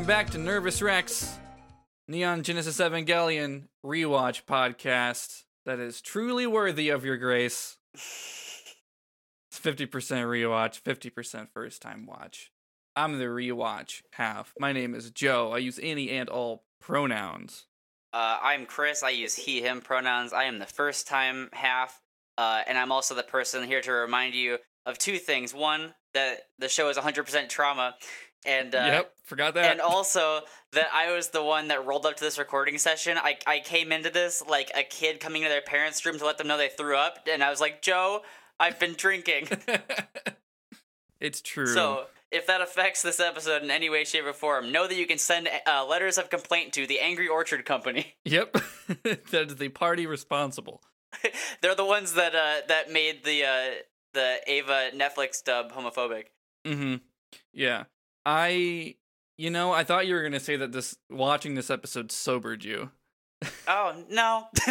Welcome back to Nervous Rex, Neon Genesis Evangelion rewatch podcast that is truly worthy of your grace. It's 50% rewatch, 50% first time watch. I'm the rewatch half. My name is Joe. I use any and all pronouns. Uh, I'm Chris. I use he, him pronouns. I am the first time half, uh, and I'm also the person here to remind you of two things. One, that the show is 100% trauma, and uh, yep, forgot that. and also that I was the one that rolled up to this recording session. I, I came into this like a kid coming into their parents' room to let them know they threw up, and I was like, Joe, I've been drinking. it's true. So if that affects this episode in any way, shape, or form, know that you can send uh, letters of complaint to the Angry Orchard Company. yep, that is the party responsible. They're the ones that uh, that made the uh, the Eva Netflix dub homophobic. Mm-hmm. Yeah. I you know, I thought you were gonna say that this watching this episode sobered you. Oh no,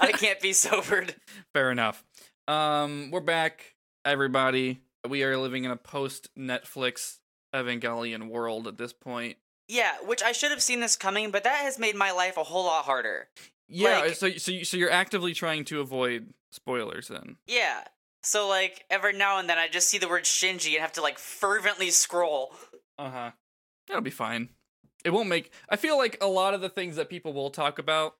I can't be sobered. Fair enough. Um, we're back, everybody. We are living in a post Netflix Evangelion world at this point. Yeah, which I should have seen this coming, but that has made my life a whole lot harder. Yeah, Like- so so you- so you're actively trying to avoid spoilers then. Yeah. So like every now and then I just see the word Shinji and have to like fervently scroll. Uh huh. That'll be fine. It won't make. I feel like a lot of the things that people will talk about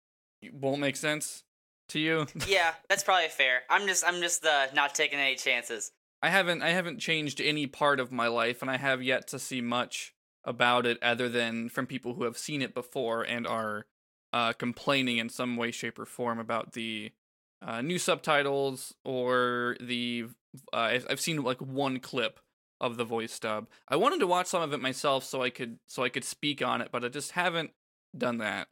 won't make sense to you. Yeah, that's probably fair. I'm just I'm just uh, not taking any chances. I haven't I haven't changed any part of my life and I have yet to see much about it other than from people who have seen it before and are uh, complaining in some way shape or form about the uh, new subtitles or the uh, I've, I've seen like one clip of the voice dub. I wanted to watch some of it myself so I could so I could speak on it, but I just haven't done that.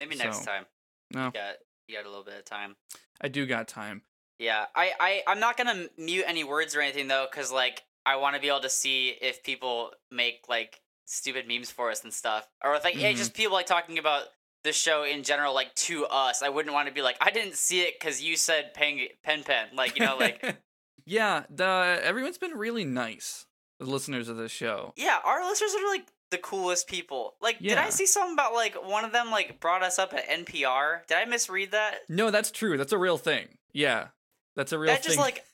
Maybe next time. No, You got you got a little bit of time. I do got time. Yeah, I, I I'm not gonna mute any words or anything though, cause like I want to be able to see if people make like stupid memes for us and stuff, or like hey, Mhm. just people like talking about the show in general, like to us. I wouldn't want to be like I didn't see it because you said pen pen pen, like you know, like yeah, the everyone's been really nice. The listeners of this show. yeah, our listeners are like the coolest people. Like, did I see something about like one of them like brought us up at NPR? Did I misread that? No, that's true. That's a real thing. Yeah, that's a real that thing. just like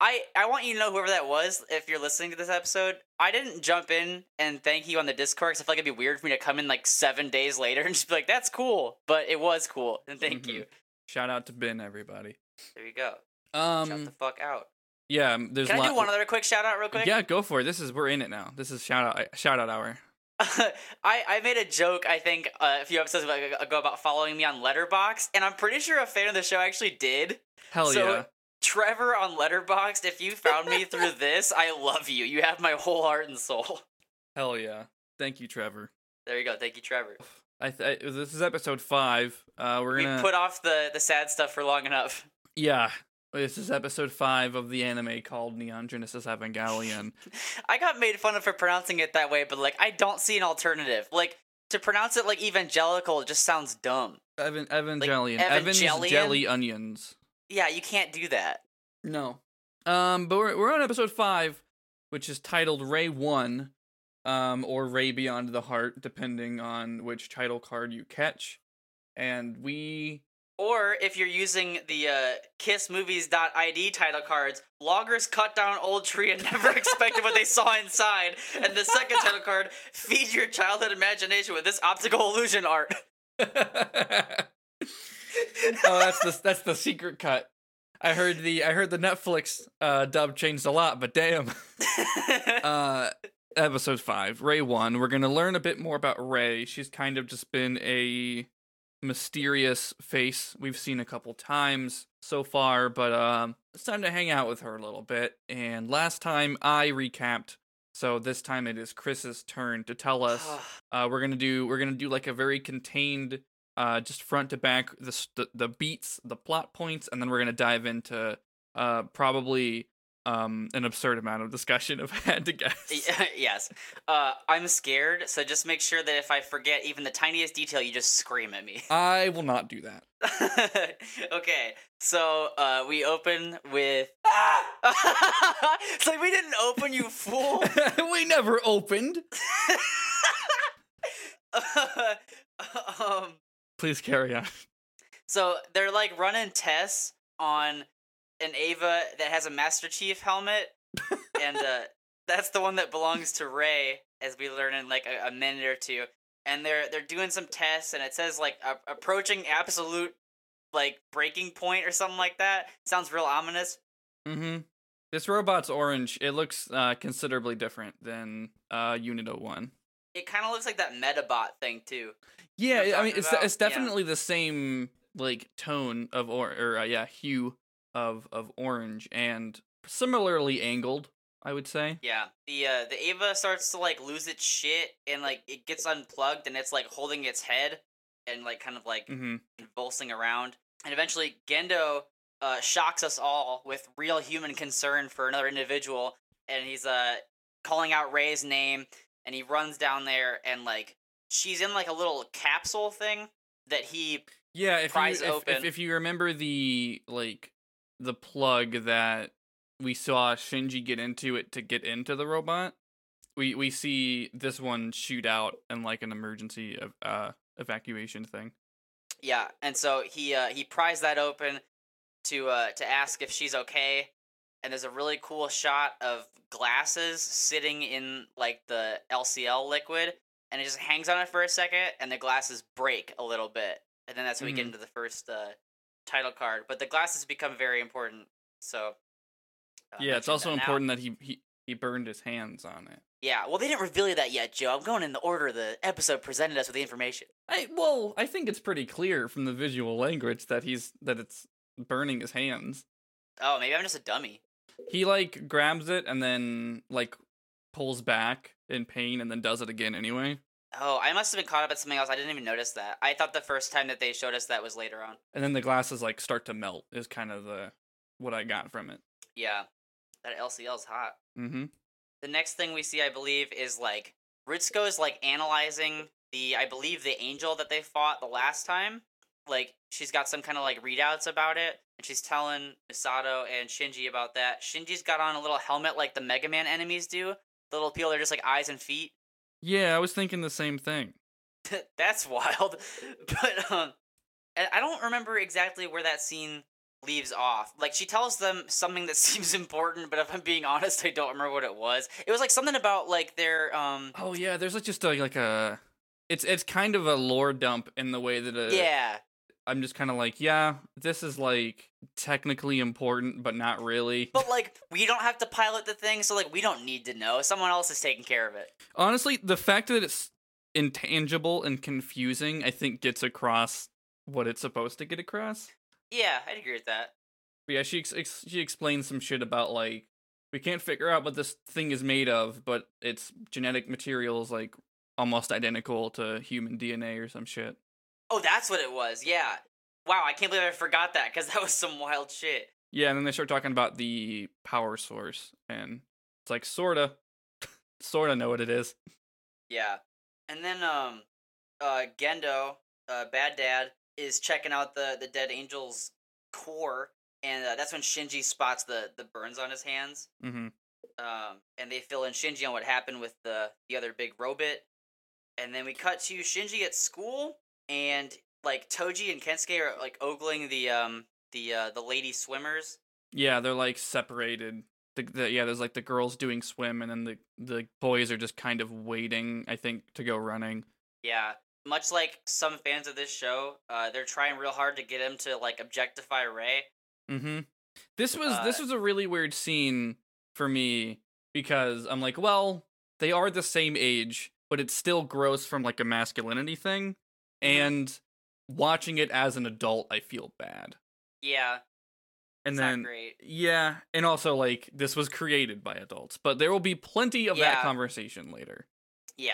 I I want you to know whoever that was if you're listening to this episode. I didn't jump in and thank you on the Discord because I feel like it'd be weird for me to come in like seven days later and just be like, "That's cool," but it was cool and thank Mhm. you. Shout out to Ben, everybody. There you go. Um, Shout the fuck out. Yeah, there's. Can I lot- do one other quick shout out real quick? Yeah, go for it. This is we're in it now. This is shout out shout out hour. I, I made a joke I think uh, a few episodes ago about following me on Letterboxd, and I'm pretty sure a fan of the show actually did. Hell So- yeah. Trevor on Letterboxd, if you found me through this, I love you. You have my whole heart and soul. Hell yeah. Thank you, Trevor. There you go. Thank you, Trevor. I, th- I this is episode five. Uh, we're gonna put off the the sad stuff for long enough. yeah. This is episode five of the anime called Neon Genesis Evangelion. I got made fun of for pronouncing it that way, but like I don't see an alternative. Like to pronounce it like evangelical just sounds dumb. Evan Evangelion. Evan's Evangelion? jelly onions. Yeah, you can't do that. No. Um, but we're we're on episode five, which is titled Rei One, um, or Rei Beyond the Heart, depending on which title card you catch. And we Or if you're using the uh, kissmovies.id title cards, loggers cut down old tree and never expected what they saw inside. And the second title card, feed your childhood imagination with this optical illusion art. oh, that's the that's the secret cut. I heard the I heard the Netflix uh, dub changed a lot, but damn. uh, episode five, Rei one. We're gonna learn a bit more about Rei. She's kind of just been a mysterious face we've seen a couple times so far, but um, it's time to hang out with her a little bit. And last time I recapped, so this time it is Chris's turn to tell us uh, we're gonna do we're gonna do like a very contained, uh, just front to back the the, the beats, the plot points, and then we're gonna dive into uh probably um an absurd amount of discussion if I had to guess. yes. Uh, I'm scared, so just make sure that if I forget even the tiniest detail, you just scream at me. I will not do that. okay, so uh, we open with. it's like we didn't open, you fool. we never opened. um, Please carry on. so they're like running tests on an Eva that has a Master Chief helmet, and uh, that's the one that belongs to Rei, as we learn in like a, a minute or two. And they're they're doing some tests, and it says like a- approaching absolute like breaking point or something like that. Sounds real ominous. Mm-hmm. This robot's orange. It looks uh, considerably different than uh, Unit 01. It kind of looks like that Metabot thing too. Yeah, I'm mean it's about? it's Yeah. definitely the same like tone of or or uh, yeah hue of of orange and similarly angled. I would say. Yeah, the uh, the Eva starts to like lose its shit, and like it gets unplugged, and it's like holding its head, and like kind of like Mm-hmm. convulsing around. And eventually, Gendo uh, shocks us all with real human concern for another individual, and he's uh calling out Rei's name, and he runs down there, and like she's in like a little capsule thing that he Yeah, if you if, if open. if you remember the like the plug that we saw Shinji get into it to get into the robot, we we see this one shoot out in like an emergency of uh evacuation thing. Yeah, and so he uh, he pries that open to uh, to ask if she's okay. And there's a really cool shot of glasses sitting in like the LCL liquid, and it just hangs on it for a second, and the glasses break a little bit, and then that's when we get Mhm. into the first uh, title card. But the glasses become very important. So uh, yeah, it's also now. important that he, he he burned his hands on it. Yeah, well, they didn't reveal you that yet, Joe. I'm going in the order the episode presented us with the information. I well, I think it's pretty clear from the visual language that he's that it's burning his hands. Oh, maybe I'm just a dummy. He like grabs it and then like pulls back in pain and then does it again anyway. Oh, I must have been caught up at something else. I didn't even notice that. I thought the first time that they showed us that was later on. And then the glasses like start to melt is kind of the what I got from it. Yeah, that LCL's hot. Mm-hmm. The next thing we see, I believe, is like Ritsuko is like analyzing the, I believe, the angel that they fought the last time. Like she's got some kind of like readouts about it, and she's telling Misato and Shinji about that. Shinji's got on a little helmet like the Mega Man enemies do. The little people are just like eyes and feet. Yeah, I was thinking the same thing. That's wild. But um I don't remember exactly where that scene leaves off. Like she tells them something that seems important, but if I'm being honest, I don't remember what it was. It was like something about like their um Oh yeah, there's like just a, like a it's it's kind of a lore dump in the way that uh, yeah. I'm just kind of like, yeah, this is like technically important but not really. But like we don't have to pilot the thing, so like we don't need to know. Someone else is taking care of it. Honestly, the fact that it's intangible and confusing, I think gets across what it's supposed to get across. Yeah, I'd agree with that. But yeah, she ex- ex- she explains some shit about like we can't figure out what this thing is made of, but its genetic material is like almost identical to human DNA or some shit. Oh, that's what it was. Yeah. Wow, I can't believe I forgot that because that was some wild shit. Yeah, and then they start talking about the power source, and it's like sorta, sorta know what it is. Yeah. And then um uh Gendo, uh Bad Dad is checking out the the dead angel's core and uh, that's when Shinji spots the the burns on his hands. Mm-hmm. Um and they fill in Shinji on what happened with the the other big robot. And then we cut to Shinji at school and like Toji and Kensuke are like ogling the um the uh the lady swimmers. Yeah, they're like separated. The, the yeah, there's like the girls doing swim, and then the the boys are just kind of waiting, I think, to go running. Yeah. Much like some fans of this show, uh, they're trying real hard to get him to like objectify Rei. Mm-hmm. This was this Uh, was a really weird scene for me because I'm like, well, they are the same age, but it's still gross from like a masculinity thing, and watching it as an adult, I feel bad. Yeah, And then not great. yeah, and also like this was created by adults, but there will be plenty of that conversation later. Yeah.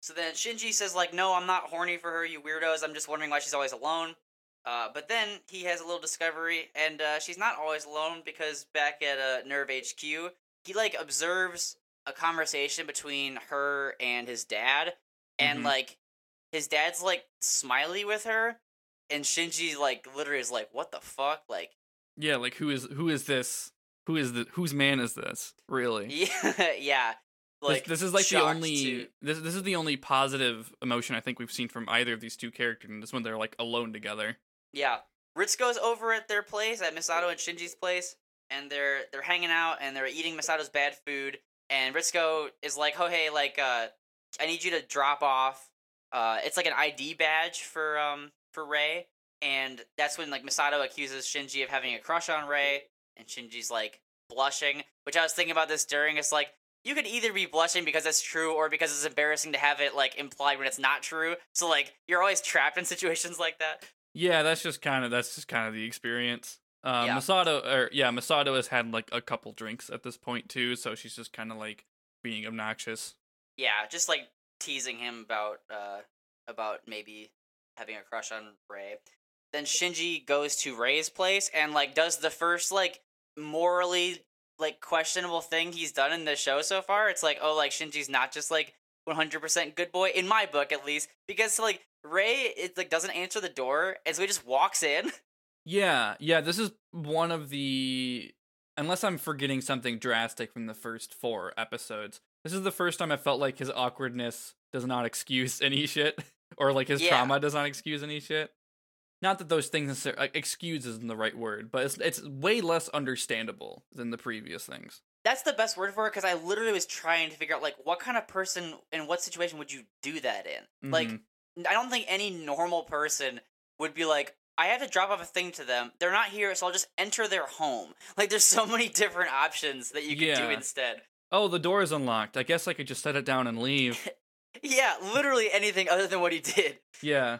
So then Shinji says like, "No, I'm not horny for her, you weirdos. I'm just wondering why she's always alone." Uh, but then he has a little discovery, and uh, she's not always alone because back at uh, NERV HQ, he like observes a conversation between her and his dad, and Mhm. like his dad's like smiley with her, and Shinji like literally is like, "What the fuck?" Like, Yeah, like who is who is this? Who is the whose man is this? Really? yeah, yeah. like this, this is like the only this this is the only positive emotion I think we've seen from either of these two characters. And this when they're like alone together. Yeah. Ritsuko's over at their place, at Misato and Shinji's place, and they're they're hanging out and they're eating Misato's bad food. And Ritsuko is like, "Oh hey, like uh, I need you to drop off. Uh, it's like an ID badge for um for Rei." And that's when like Misato accuses Shinji of having a crush on Rei, and Shinji's like blushing. Which I was thinking about this during. It's like you could either be blushing because it's true or because it's embarrassing to have it like implied when it's not true. So like you're always trapped in situations like that. Yeah, that's just kind of that's just kind of the experience. Um, Yeah. Masato, or yeah, Masato has had like a couple drinks at this point too, so she's just kind of like being obnoxious. yeah, just like teasing him about uh about maybe having a crush on Rei. Then Shinji goes to Rei's place and like does the first like morally like questionable thing he's done in the show so far. It's like, oh, like Shinji's not just like 100% good boy in my book at least because like Rei it like doesn't answer the door and so he just walks in. Yeah, yeah, this is one of the unless I'm forgetting something drastic from the first four episodes. This is the first time I felt like his awkwardness does not excuse any shit, or like his Yeah. trauma does not excuse any shit. Not that those things like, excuse isn't the right word, but it's it's way less understandable than the previous things. That's the best word for it because I literally was trying to figure out like what kind of person in what situation would you do that in? Like Mhm. I don't think any normal person would be like, I have to drop off a thing to them. They're not here, so I'll just enter their home. Like, there's so many different options that you can do instead. Oh, the door is unlocked. I guess I could just set it down and leave. Yeah, literally anything other than what he did. yeah,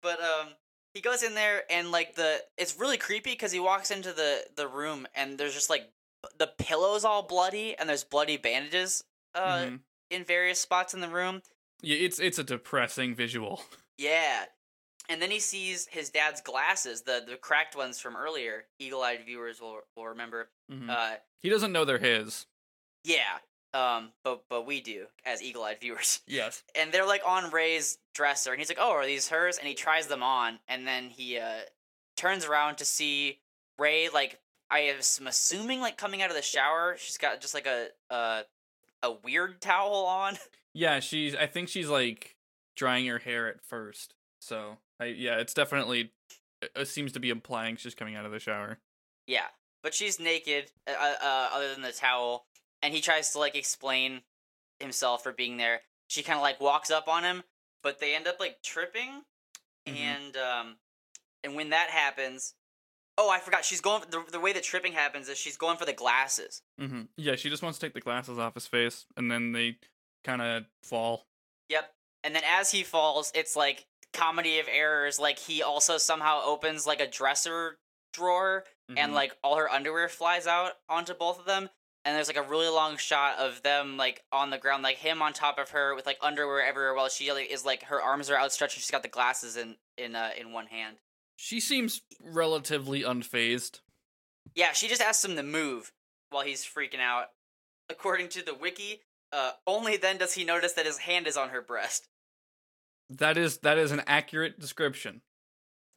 But um, he goes in there and like the it's really creepy because he walks into the the room and there's just like the pillows all bloody and there's bloody bandages uh mhm. in various spots in the room. yeah, it's it's a depressing visual. Yeah. And then he sees his dad's glasses, the the cracked ones from earlier. Eagle-eyed viewers will will remember. Mhm. Uh he doesn't know they're his. Yeah. Um but but we do as eagle-eyed viewers. Yes. And they're like on Rei's dresser and he's like, "Oh, are these hers?" and he tries them on and then he uh turns around to see Rei like I am assuming like coming out of the shower. She's got just like a uh a weird towel on. Yeah, she's. I think she's like drying her hair at first. So, I yeah, it's definitely. It it seems to be implying she's coming out of the shower. Yeah, but she's naked, uh, uh, other than the towel, and he tries to like explain himself for being there. She kind of like walks up on him, but they end up like tripping, Mhm. and um, and when that happens, oh, I forgot. She's going. The, the way the tripping happens is she's going for the glasses. Mm-hmm. Yeah, she just wants to take the glasses off his face, and then they kind of fall. Yep. And then as he falls, it's like comedy of errors. Like he also somehow opens like a dresser drawer and Mhm. like all her underwear flies out onto both of them and there's like a really long shot of them like on the ground like him on top of her with like underwear everywhere while she like is like her arms are outstretched and she's got the glasses in in uh in one hand she seems relatively unfazed. yeah she just asks him to move while he's freaking out according to the wiki uh only then does he notice that his hand is on her breast That is that is an accurate description.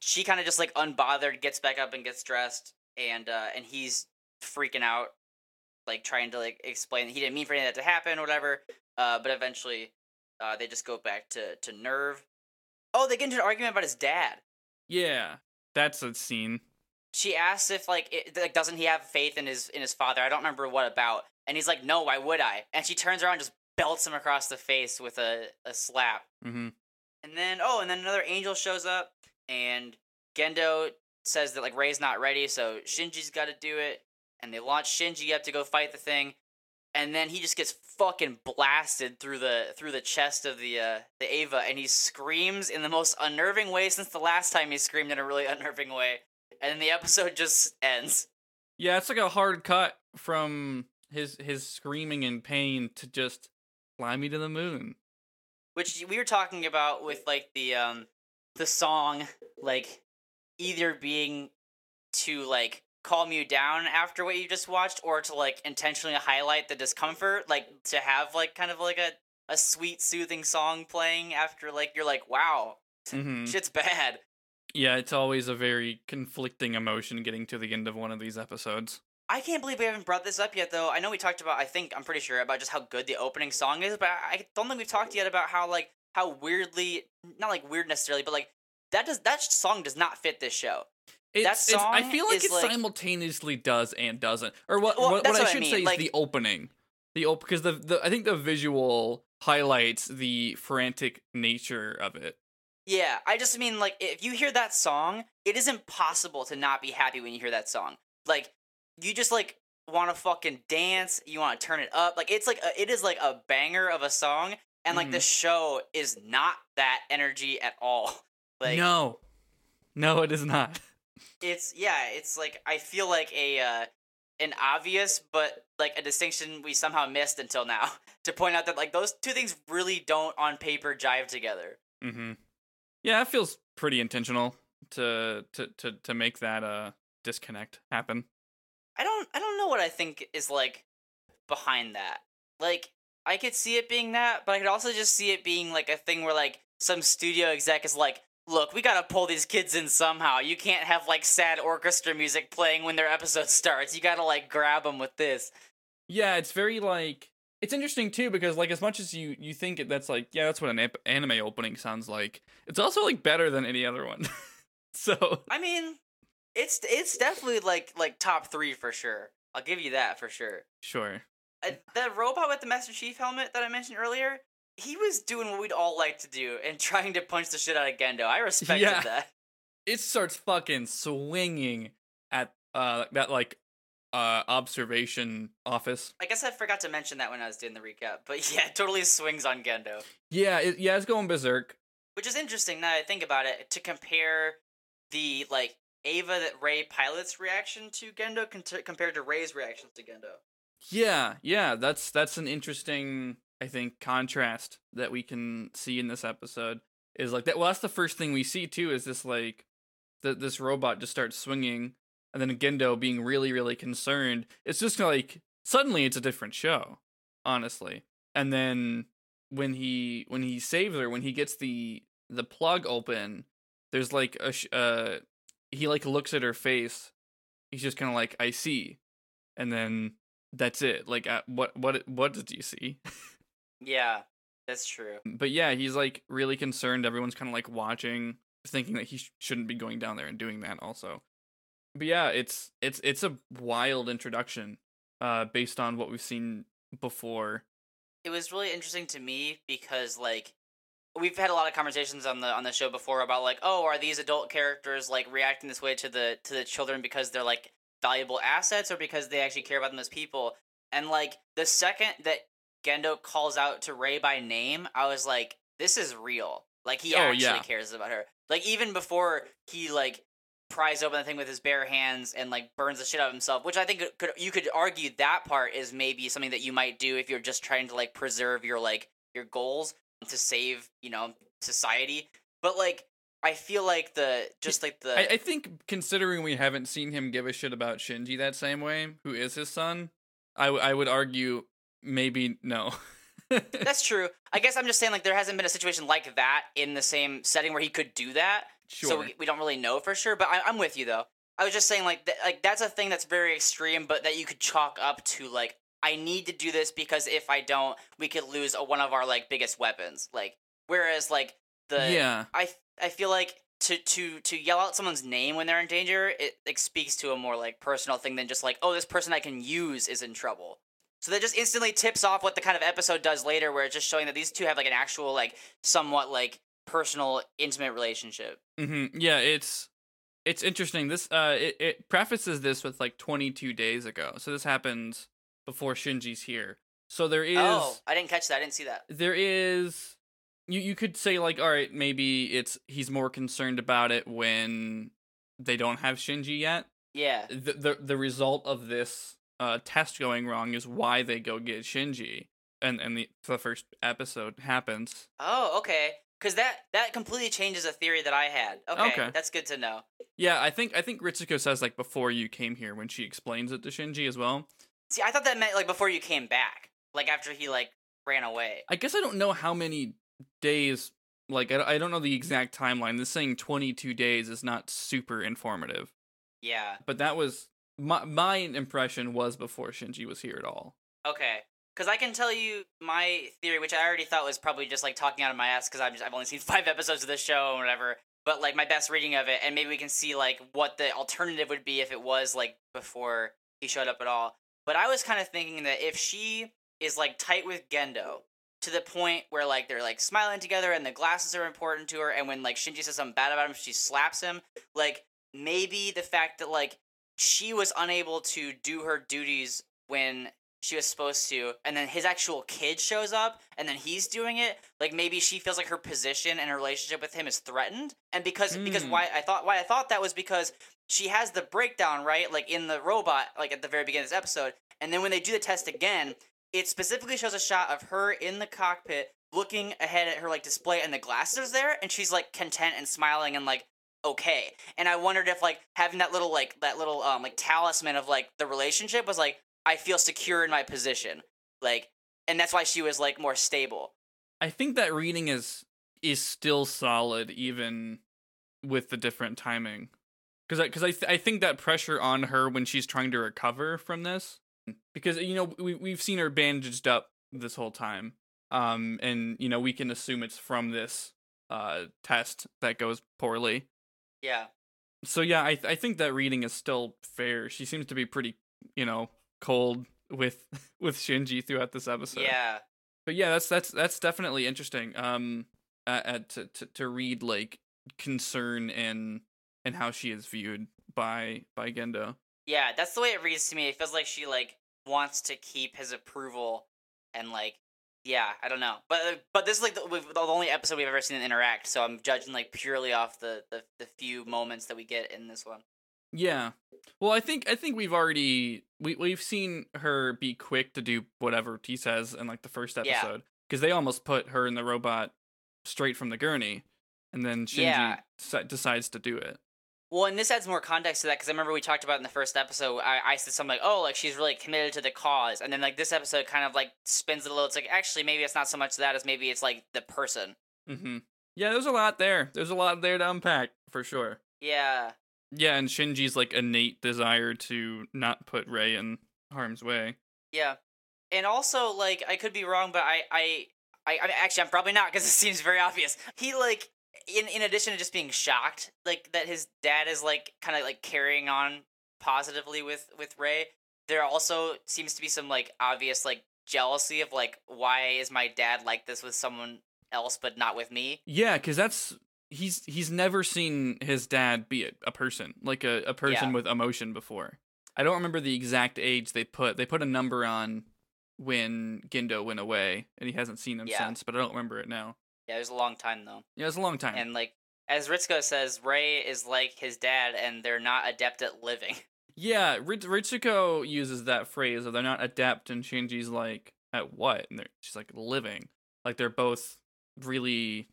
she kind of just like unbothered gets back up and gets dressed and uh and he's freaking out like trying to like explain he didn't mean for any of that to happen or whatever uh but eventually uh they just go back to to NERV. Oh they get into an argument about his dad. Yeah, that's a scene. she asks if like it, like doesn't he have faith in his in his father? I don't remember what about. And he's like no why would i? And she turns around and just belts him across the face with a, a slap. Hmm And then oh, and then another angel shows up, and Gendo says that like Rei's not ready, so Shinji's got to do it. And they launch Shinji up to go fight the thing, and then he just gets fucking blasted through the through the chest of the uh, the Eva, and he screams in the most unnerving way since the last time he screamed in a really unnerving way. And then the episode just ends. Yeah, it's like a hard cut from his his screaming in pain to just fly me to the moon. which we were talking about with like the um the song like either being to like calm you down after what you just watched or to like intentionally highlight the discomfort like to have like kind of like a a sweet soothing song playing after like you're like wow hmm shit's bad Yeah, it's always a very conflicting emotion getting to the end of one of these episodes. I can't believe we haven't brought this up yet, though. I know we talked about. I think I'm pretty sure about just how good the opening song is, but I don't think we've talked yet about how like how weirdly, not like weird necessarily, but like that does that song does not fit this show. It's, That it's- I feel like it like- simultaneously does and doesn't. Or what? Well, what, what I what I should mean, say like- is the opening. The op because the, the I think the visual highlights the frantic nature of it. Yeah, I just mean like if you hear that song, it is impossible to not be happy when you hear that song. Like you just like want to fucking dance, you want to turn it up. Like it's like a, it is like a banger of a song and like Mhm. the show is not that energy at all. Like no, no, it is not. It's yeah, it's like I feel like a uh an obvious but like a distinction we somehow missed until now to point out that like those two things really don't on paper jive together. Mm-hmm. Yeah, it feels pretty intentional to to to to make that uh disconnect happen. I don't I don't know what I think is like behind that. Like I could see it being that, but I could also just see it being like a thing where like some studio exec is like, "Look, we got to pull these kids in somehow. You can't have like sad orchestra music playing when their episode starts. You got to like grab them with this." Yeah, it's very like it's interesting too because like as much as you you think it, that's like yeah that's what an ap- anime opening sounds like. It's also like better than any other one. so I mean, it's it's definitely like like top 3 for sure. I'll give you that for sure. sure. uh, the robot with the Master Chief helmet that I mentioned earlier, he was doing what we'd all like to do and trying to punch the shit out of Gendo. I respected Yeah. that. It starts fucking swinging at uh that like uh observation office. I guess I forgot to mention that when I was doing the recap, but yeah, it totally swings on Gendo, Yeah, it, yeah, it's going berserk. which is interesting now that I think about it. To compare the like Eva that Rei pilots reaction to Gendo con- compared to Rei's reactions to Gendo. Yeah, yeah, that's that's an interesting I think contrast that we can see in this episode is like that well that's the first thing we see too is this like that this robot just starts swinging and then Gendo being really really concerned. It's just like suddenly it's a different show, honestly. And then when he when he saves her when he gets the the plug open, there's like a sh- uh he like looks at her face. He's just kind of like I see. And then that's it. Like, uh, what what what did you see? Yeah, that's true. but yeah, he's like really concerned. Everyone's kind of like watching, thinking that he sh- shouldn't be going down there and doing that. Also, but yeah, it's it's it's a wild introduction, uh, based on what we've seen before. it was really interesting to me because like we've had a lot of conversations on the on the show before about like oh are these adult characters like reacting this way to the to the children because they're like valuable assets or because they actually care about them as people and like the second that Gendo calls out to Rei by name I was like this is real. Like he Oh, actually yeah. cares about her. Like even before he like pries open the thing with his bare hands and like burns the shit out of himself which i think could you could argue that part is maybe something that you might do if you're just trying to like preserve your like your goals to save you know society. But like i feel like the just like the I, I think considering we haven't seen him give a shit about Shinji that same way, who is his son, I, w- I would argue maybe no. that's true i guess i'm just saying like there hasn't been a situation like that in the same setting where he could do that sure. so we, we don't really know for sure but I, i'm with you though i was just saying like th- like that's a thing that's very extreme but that you could chalk up to like i need to do this because if i don't we could lose a, one of our like biggest weapons like whereas like the yeah. i i feel like to to to yell out someone's name when they're in danger it like speaks to a more like personal thing than just like oh this person i can use is in trouble so that just instantly tips off what the kind of episode does later where it's just showing that these two have like an actual like somewhat like personal intimate relationship hmm Yeah, it's it's interesting. This uh, it, it prefaces this with like 22 days ago. So this happens before Shinji's here. So there is oh i didn't catch that i didn't see that there is you you could say like all right maybe it's he's more concerned about it when they don't have Shinji yet. yeah The the the result of this uh test going wrong is why they go get Shinji. And and the the first episode happens. oh okay because that that completely changes a theory that i had okay, Okay. that's good to know Yeah, I think I think Ritsuko says like before you came here when she explains it to Shinji as well. see i thought that meant like before you came back like after he like ran away I guess I don't know how many days. Like I, I don't know the exact timeline. This saying 22 days is not super informative, yeah but that was my my impression was before Shinji was here at all. Okay. Because I can tell you my theory, which I already thought was probably just like talking out of my ass because I've, just, I've only seen five episodes of this show and whatever. But like my best reading of it, and maybe we can see like what the alternative would be if it was like before he showed up at all. But I was kind of thinking that if she is like tight with Gendo to the point where like they're like smiling together and the glasses are important to her, and when like Shinji says something bad about him, she slaps him. Like maybe the fact that like she was unable to do her duties when she was supposed to and then his actual kid shows up and then he's doing it like maybe she feels like her position and her relationship with him is threatened and because mm. because Hmm. why i thought why i thought that was because she has the breakdown right like in the robot like at the very beginning of this episode and then when they do the test again it specifically shows a shot of her in the cockpit looking ahead at her like display and the glasses there and she's like content and smiling and like okay and i wondered if like having that little like that little um like talisman of like the relationship was like i feel secure in my position like and that's why she was like more stable I think that reading is is still solid even with the different timing. Cuz I cuz I, th- I think that pressure on her when she's trying to recover from this because you know we we've seen her bandaged up this whole time. Um and you know we can assume it's from this uh test that goes poorly. Yeah So yeah, I th- I think that reading is still fair. She seems to be pretty, you know, cold with with Shinji throughout this episode. yeah But yeah, that's that's that's definitely interesting. Um, uh, uh, to to to read like concern and and how she is viewed by by Gendo. yeah that's the way it reads to me it feels like she like wants to keep his approval and like yeah i don't know but uh, but this is like the, we've- the only episode we've ever seen them interact so i'm judging like purely off the, the the few moments that we get in this one Yeah. Well, I think I think we've already we we've seen her be quick to do whatever he says in like the first episode because they almost put her in the robot straight from the gurney, and then Shinji Yeah. decides to do it. Well, and this adds more context to that because I remember we talked about in the first episode. I, I said something like, "Oh, like she's really committed to the cause," and then like this episode kind of like spins it a little. It's like actually maybe it's not so much that as maybe it's like the person. Mm-hmm. Yeah, there's a lot there. There's a lot there to unpack for sure. Yeah, Yeah, and Shinji's like innate desire to not put Rei in harm's way. yeah, and also like I could be wrong, but I I I, I mean, actually I'm probably not because it seems very obvious. He like in in addition to just being shocked like that his dad is like kind of like carrying on positively with with Rei. There also seems to be some like obvious like jealousy of like why is my dad like this with someone else but not with me? Yeah, because that's he's he's never seen his dad be a, a person like a, a person Yeah. with emotion before. I don't remember the exact age they put. They put a number on when Gendo went away, and he hasn't seen him Yeah. since. But I don't remember it now. Yeah, it was a long time though. Yeah, it was a long time. And like as Ritsuko says, Rei is like his dad and they're not adept at living. yeah, Ritsuko uses that phrase of they're not adept, and Shinji's like at what? And they're, she's like living. Like they're both really,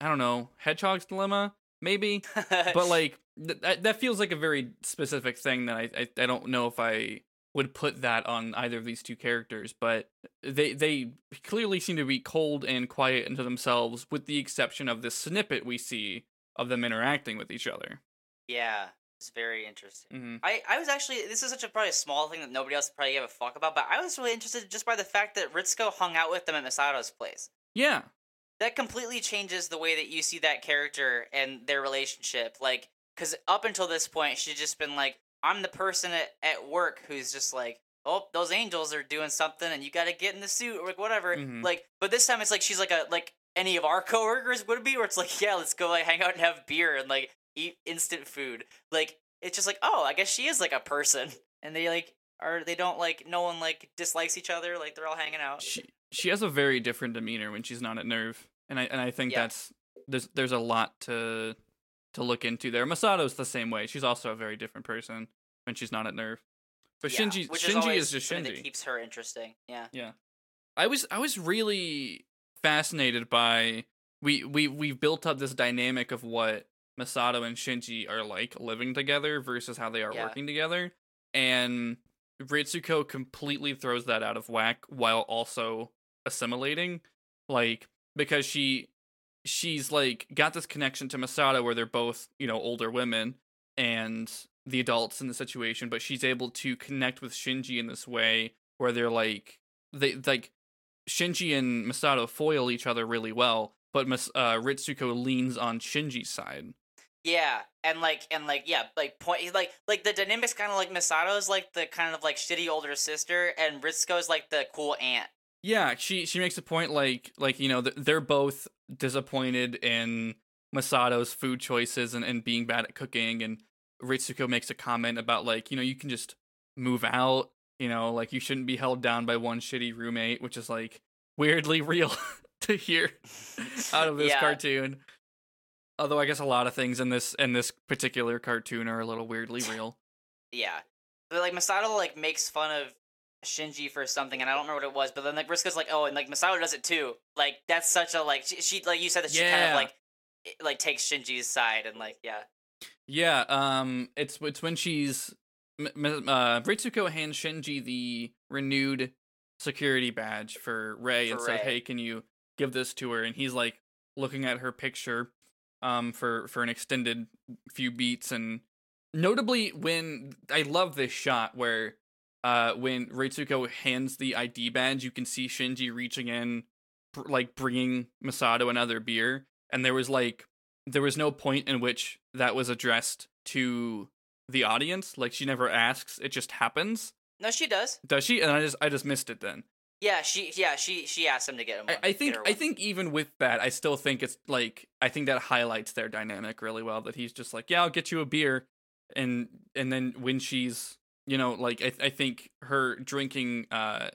I don't know, hedgehog's dilemma maybe. but like th- that, that feels like a very specific thing that I, I I don't know if I would put that on either of these two characters, but they they clearly seem to be cold and quiet into themselves, with the exception of this snippet we see of them interacting with each other. yeah, it's very interesting. hmm I, I was actually this is such a probably a small thing that nobody else probably gave a fuck about, but I was really interested just by the fact that Ritsuko hung out with them at Misato's place. Yeah, That completely changes the way that you see that character and their relationship. Like, because up until this point, she's just been like, I'm the person at, at work who's just like, oh, those angels are doing something, and you got to get in the suit or like whatever. Mhm. Like, but this time it's like she's like a like any of our coworkers would be, where it's like, yeah, let's go like hang out and have beer and like eat instant food. Like, it's just like, oh, I guess she is like a person, and they like are they don't like no one like dislikes each other. Like they're all hanging out. she she has a very different demeanor when she's not at NERV, and I and I think Yeah. that's there's there's a lot to to look into there. Masato's the same way. She's also a very different person when she's not at NERV. But Yeah, Shinji Shinji always is just Shinji. That keeps her interesting. Yeah. Yeah. I was I was really fascinated by we we we've built up this dynamic of what Masato and Shinji are like living together versus how they are Yeah. working together. And Ritsuko completely throws that out of whack while also assimilating. Like because she she's like got this connection to Masato where they're both, you know, older women and the adults in the situation, but she's able to connect with Shinji in this way where they're like they like Shinji and Masato foil each other really well, but Mas- uh, Ritsuko leans on Shinji's side. Yeah, and like and like yeah, like point like like the dynamics kind of like Misato's like the kind of like shitty older sister, and Ritsuko's like the cool aunt. Yeah, she she makes a point like like you know they're both disappointed in Masato's food choices and, and being bad at cooking, and Ritsuko makes a comment about like you know you can just move out, you know like you shouldn't be held down by one shitty roommate, which is like weirdly real to hear out of this Yeah. cartoon. Although I guess a lot of things in this in this particular cartoon are a little weirdly real. Yeah, but like Masato like makes fun of Shinji for something, and I don't remember what it was. But then like Ritsuko's like, oh, and like Masato does it too. Like that's such a like she, she like you said that she kind of like it- like takes Shinji's side and like yeah Yeah, um, it's it's when she's uh, Ritsuko hands Shinji the renewed security badge for Rei and said, "Hey, can you give this to her?" And he's like looking at her picture, um, for for an extended few beats, and notably when I love this shot where, uh, when Ritsuko hands the ID badge, you can see Shinji reaching in, br- like bringing Masato another beer, and there was like there was no point in which that was addressed to the audience. Like she never asks; it just happens. no she does Does she? And I just I just missed it then. yeah she yeah she she asked him to get him I, one, I get think I think even with that, I still think it's like I think that highlights their dynamic really well. That he's just like, yeah, I'll get you a beer, and and then when she's you know like I I think her drinking uh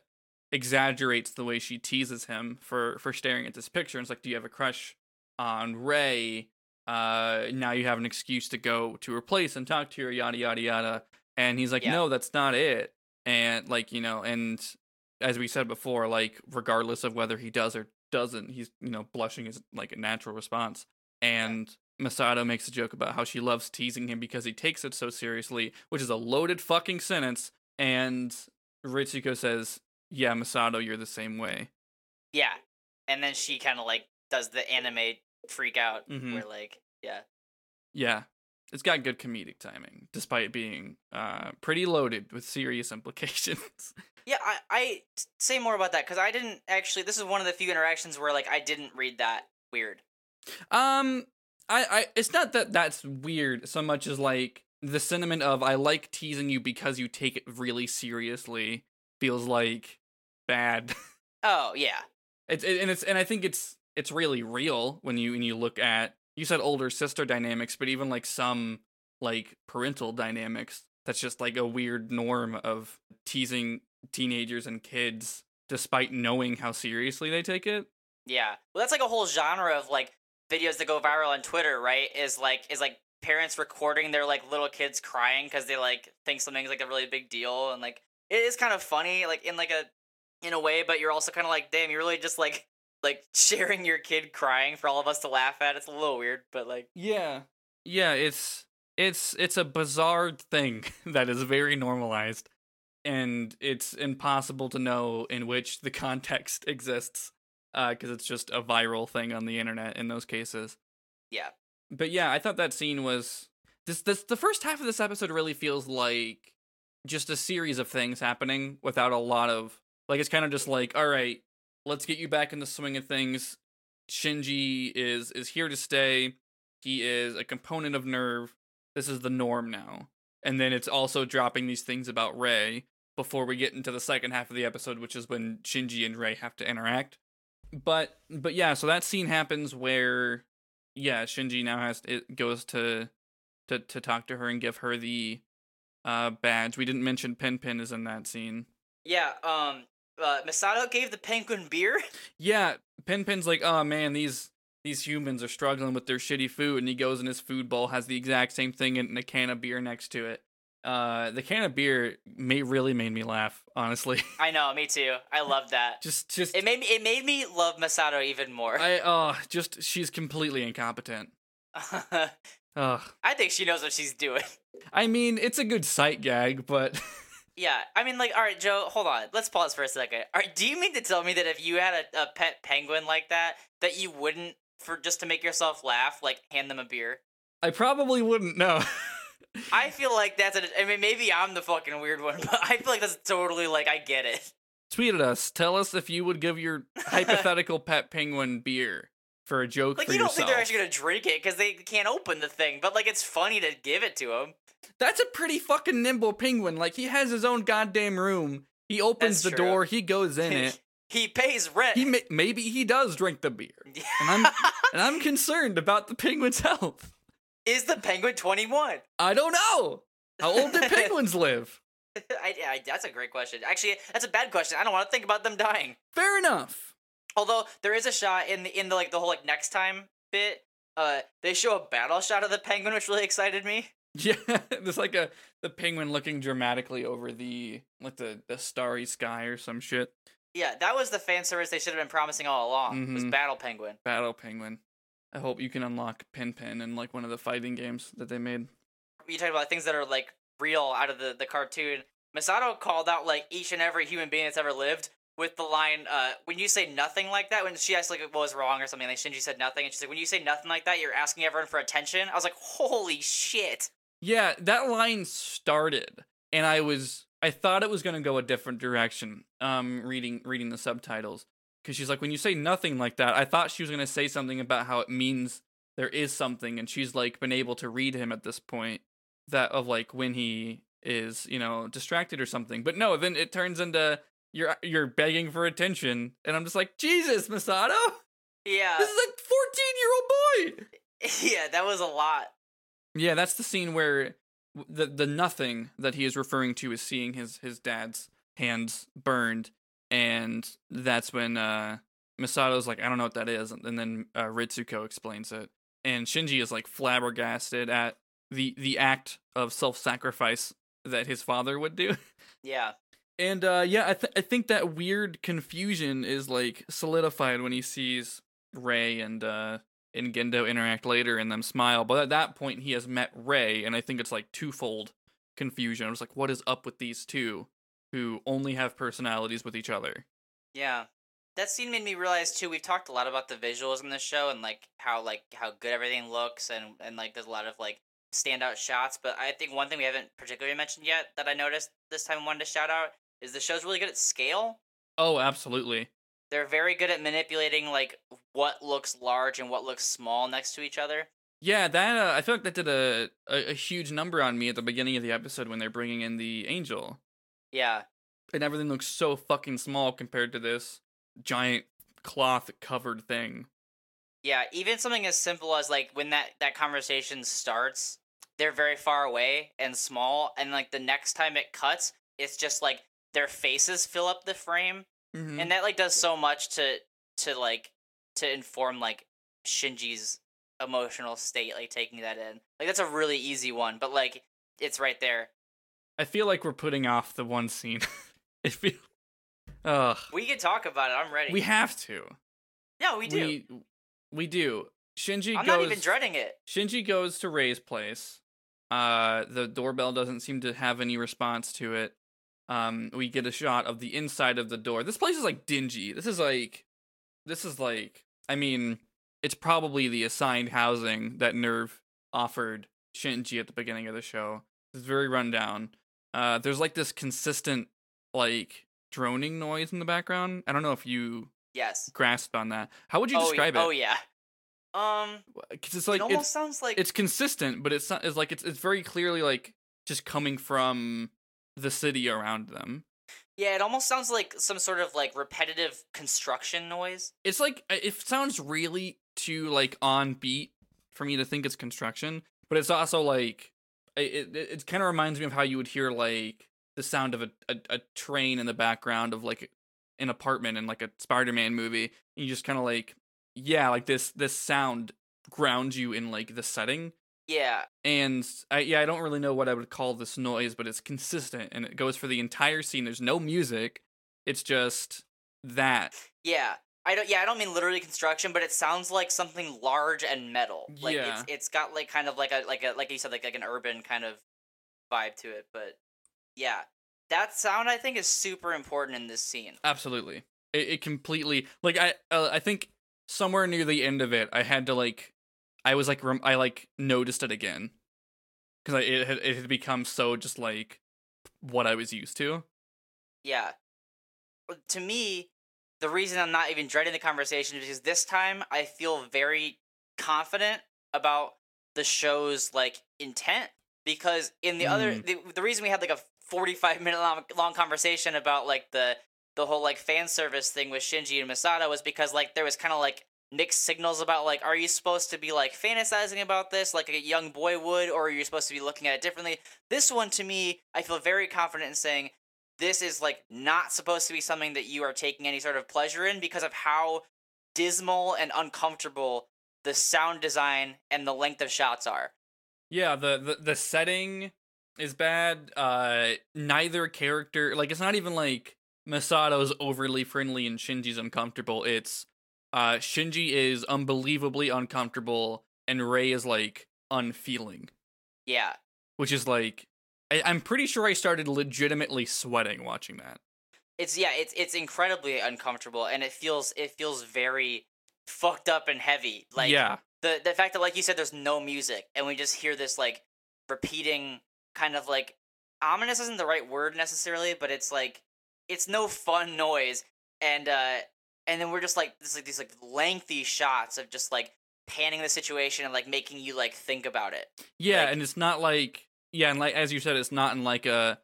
exaggerates the way she teases him for for staring at this picture. And it's like, do you have a crush on Rei? Uh, now you have an excuse to go to her place and talk to her, yada yada yada. And he's like, Yeah. no, that's not it. And like you know, and as we said before, like regardless of whether he does or doesn't, he's you know blushing is like a natural response. And Masato makes a joke about how she loves teasing him because he takes it so seriously, which is a loaded fucking sentence. And Ritsuko says, "Yeah, Masato, you're the same way." yeah and then she kind of like does the anime freak out Mhm. where like yeah Yeah, it's got good comedic timing, despite being uh pretty loaded with serious implications. Yeah, I, I say more about that because I didn't actually. This is one of the few interactions where like I didn't read that weird. Um, I, I, it's not that that's weird so much as like the sentiment of I like teasing you because you take it really seriously feels like bad. Oh yeah, it's it, and it's and I think it's it's really real when you when you look at you said older sister dynamics, but even like some like parental dynamics. That's just like a weird norm of teasing teenagers and kids despite knowing how seriously they take it. yeah. Well, that's like a whole genre of like videos that go viral on Twitter, right? Is like is like parents recording their like little kids crying because they like think something's like a really big deal, and like it is kind of funny, like in like a in a way, but you're also kind of like, damn, you're really just like like sharing your kid crying for all of us to laugh at. It's a little weird, but like Yeah. Yeah, it's it's it's a bizarre thing that is very normalized and it's impossible to know in which the context exists uh cuz it's just a viral thing on the internet in those cases. yeah, But yeah, I thought that scene was this this the first half of this episode really feels like just a series of things happening without a lot of like it's kind of just like all right, let's get you back in the swing of things. Shinji is is here to stay. He is a component of NERV. This is the norm now. And then it's also dropping these things about Rei before we get into the second half of the episode, which is when Shinji and Rei have to interact. But but yeah, so that scene happens where yeah, Shinji now has it goes to to to talk to her and give her the uh badge. We didn't mention Pen Pen is in that scene. yeah. Um, uh, Misato gave the penguin beer. Yeah, Pen Pen's like, oh man, these these humans are struggling with their shitty food, and he goes in his food bowl, has the exact same thing and a can of beer next to it. Uh, the can of beer may really made me laugh, honestly. I know, me too. I love that. just just It made me. It made me love Masato even more. I oh just she's completely incompetent. Ugh. I think she knows what she's doing. I mean, it's a good sight gag, but Yeah, I mean, like, all right, Joe, hold on. Let's pause for a second. All right, do you mean to tell me that if you had a, a pet penguin like that, that you wouldn't, for just to make yourself laugh, like hand them a beer? I probably wouldn't know. I feel like that's a. I mean, maybe I'm the fucking weird one, but I feel like that's totally like I get it. Tweet at us. Tell us if you would give your hypothetical pet penguin beer for a joke Like you don't yourself. think they're actually gonna drink it because they can't open the thing, but like it's funny to give it to them. That's a pretty fucking nimble penguin. Like he has his own goddamn room. He opens the door. He goes in it. he pays rent. He may- maybe he does drink the beer, and I'm and I'm concerned about the penguin's health. Is the penguin 21? I don't know. How old do penguins live? I, I, that's a great question. Actually, that's a bad question. I don't want to think about them dying. Fair enough. Although there is a shot in the in the like the whole like next time bit. Uh, they show a battle shot of the penguin, which really excited me. Yeah, there's like a the penguin looking dramatically over the like the the starry sky or some shit. Yeah, that was the fan service they should have been promising all along. Was Mhm. Battle Penguin. Battle penguin. I hope you can unlock Pen Pen in like one of the fighting games that they made. You talk about things that are like real out of the the cartoon. Misato called out like each and every human being that's ever lived with the line, uh, when you say nothing like that, when she asked like what was wrong or something, like Shinji said nothing, and she's like, when you say nothing like that, you're asking everyone for attention. I was like, holy shit. Yeah, that line started, and I was I thought it was gonna go a different direction. Um, reading reading the subtitles because she's like, when you say nothing like that, I thought she was gonna say something about how it means there is something, and she's like been able to read him at this point that of like when he is you know distracted or something. But no, then it turns into you're you're begging for attention, and I'm just like, Jesus, Misato, Yeah. this is a 14 year old boy. yeah, that was a lot. Yeah, that's the scene where the the nothing that he is referring to is seeing his his dad's hands burned, and that's when uh Misato's like, I don't know what that is, and then uh, Ritsuko explains it, and Shinji is like flabbergasted at the the act of self sacrifice that his father would do. Yeah. And uh, yeah, I, th- I think that weird confusion is like solidified when he sees Rei and uh, and Gendo interact later and them smile. But at that point, he has met Rei, and I think it's like twofold confusion. I was like, what is up with these two who only have personalities with each other? Yeah. That scene made me realize too. We've talked a lot about the visuals in this show and like how like how good everything looks and and like there's a lot of like standout shots. But I think one thing we haven't particularly mentioned yet that I noticed this time I wanted to shout out is the show's really good at scale. Oh, absolutely. They're very good at manipulating like what looks large and what looks small next to each other. Yeah, that uh, I feel like that did a, a a huge number on me at the beginning of the episode when they're bringing in the angel. Yeah. and everything looks so fucking small compared to this giant cloth covered thing. Yeah, even something as simple as like when that that conversation starts, they're very far away and small, and like the next time it cuts, it's just like their faces fill up the frame, Mm-hmm. and that like does so much to to like to inform like Shinji's emotional state, like taking that in. Like that's a really easy one, but like it's right there. I feel like we're putting off the one scene. it feel, ugh. We can talk about it. I'm ready. We have to. yeah, we do. We we do. Shinji I'm goes. not even dreading it. Shinji goes to Rei's place. Uh, the doorbell doesn't seem to have any response to it. Um, we get a shot of the inside of the door. This place is like dingy. This is like, this is like. I mean, it's probably the assigned housing that NERV offered Shinji at the beginning of the show. It's very rundown. Uh, there's like this consistent like droning noise in the background. I don't know if you Yes. grasped on that. How would you oh, describe yeah. it? Oh yeah. Um, Because it's like it almost sounds like it's consistent, but it's not. It's like it's it's very clearly like just coming from the city around them. Yeah, it almost sounds like some sort of like repetitive construction noise. It's like it sounds really too like on beat for me to think it's construction, but it's also like it it, it kind of reminds me of how you would hear like the sound of a, a a train in the background of like an apartment in like a Spider-Man movie. And you just kind of like yeah, like this this sound grounds you in like the setting Yeah, and I, yeah, I don't really know what I would call this noise, but it's consistent and it goes for the entire scene. There's no music; it's just that. yeah. I don't. Yeah, I don't mean literally construction, but it sounds like something large and metal. Like Yeah. it's it's got like kind of like a like a like you said like like an urban kind of vibe to it. But yeah, that sound I think is super important in this scene. Absolutely, it, it completely like I uh, I think somewhere near the end of it, I had to like, I was like rem- I like noticed it again, because it had it had become so just like what I was used to. Yeah. To me, the reason I'm not even dreading the conversation is because this time I feel very confident about the show's like intent. Because in the other, Mm. the, the reason we had like a 45 minute long, long conversation about like the the whole like fan service thing with Shinji and Misato was because like there was kind of like mixed signals about like are you supposed to be like fantasizing about this like a young boy would or are you supposed to be looking at it differently this one to me i feel very confident in saying this is like not supposed to be something that you are taking any sort of pleasure in because of how dismal and uncomfortable the sound design and the length of shots are Yeah, the, the the setting is bad. Uh neither character like it's not even like Misato's overly friendly and Shinji's uncomfortable. It's uh Shinji is unbelievably uncomfortable and Rei is like unfeeling. yeah Which is like I, I'm pretty sure I started legitimately sweating watching that. it's yeah it's it's incredibly uncomfortable and it feels it feels very fucked up and heavy like yeah. the the fact that like you said there's no music and we just hear this like repeating kind of like ominous isn't the right word necessarily but it's like it's no fun noise and uh and then we're just like this like these like lengthy shots of just like panning the situation and like making you like think about it Yeah, Like- and it's not like yeah, and like as you said, it's not in like a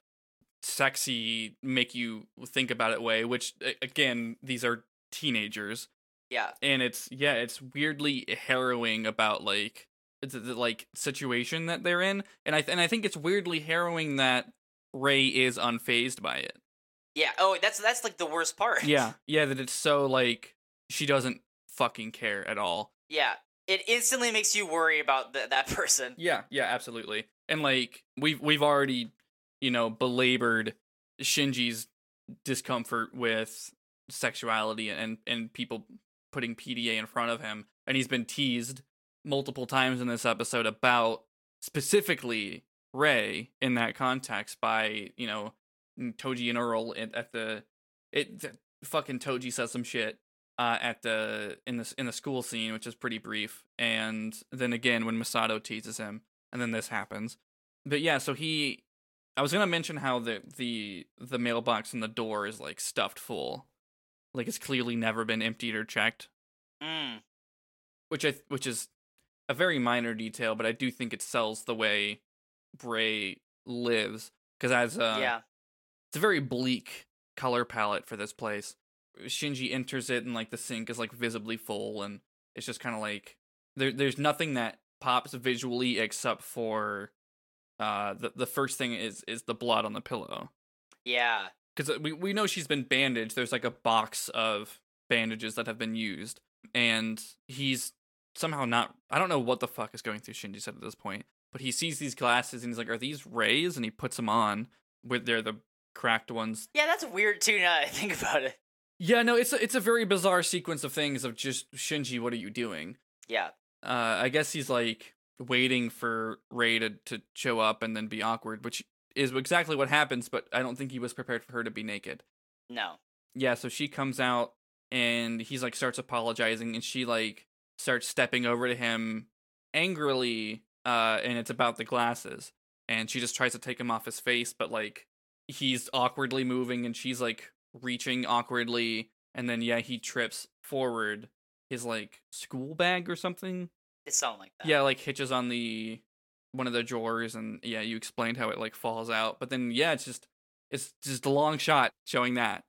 sexy make you think about it way. Which again, these are teenagers, yeah and it's yeah, it's weirdly harrowing about like the, the like situation that they're in, and I th- and I think it's weirdly harrowing that Rei is unfazed by it. yeah oh that's that's like the worst part Yeah, yeah, that it's so like she doesn't fucking care at all. yeah it instantly makes you worry about th- that person Yeah, yeah, absolutely. And like we've we've already, you know, belabored Shinji's discomfort with sexuality and and people putting PDA in front of him, and he's been teased multiple times in this episode about specifically Rei in that context by you know Toji and Earl at, at the it th- fucking Toji says some shit uh, at the in the in the school scene, which is pretty brief, and then again when Misato teases him, and then this happens. But yeah, so he, I was gonna mention how the the the mailbox in the door is like stuffed full, like it's clearly never been emptied or checked, mm. which I which is a very minor detail, but I do think it sells the way Bray lives because as uh, yeah it's a very bleak color palette for this place. Shinji enters it and like the sink is like visibly full and it's just kind of like there there's nothing that pops visually except for uh the the first thing is is the blood on the pillow. yeah Cuz we we know she's been bandaged. There's like a box of bandages that have been used and he's somehow not I don't know what the fuck is going through Shinji's head at this point, but he sees these glasses and he's like are these Rei's and he puts them on with they're the cracked ones yeah that's weird too now that i think about it Yeah, no, it's a, it's a very bizarre sequence of things of just Shinji, what are you doing? yeah Uh, I guess he's like waiting for Rei to, to show up and then be awkward, which is exactly what happens. But I don't think he was prepared for her to be naked. no Yeah, so she comes out and he's like starts apologizing, and she like starts stepping over to him angrily. Uh, and it's about the glasses, and she just tries to take him off his face, but like he's awkwardly moving, and she's like reaching awkwardly, and then yeah, he trips forward his like school bag or something. it's something like that Yeah, like hitches on the one of the drawers, and yeah, you explained how it like falls out, but then yeah, it's just it's just a long shot showing that.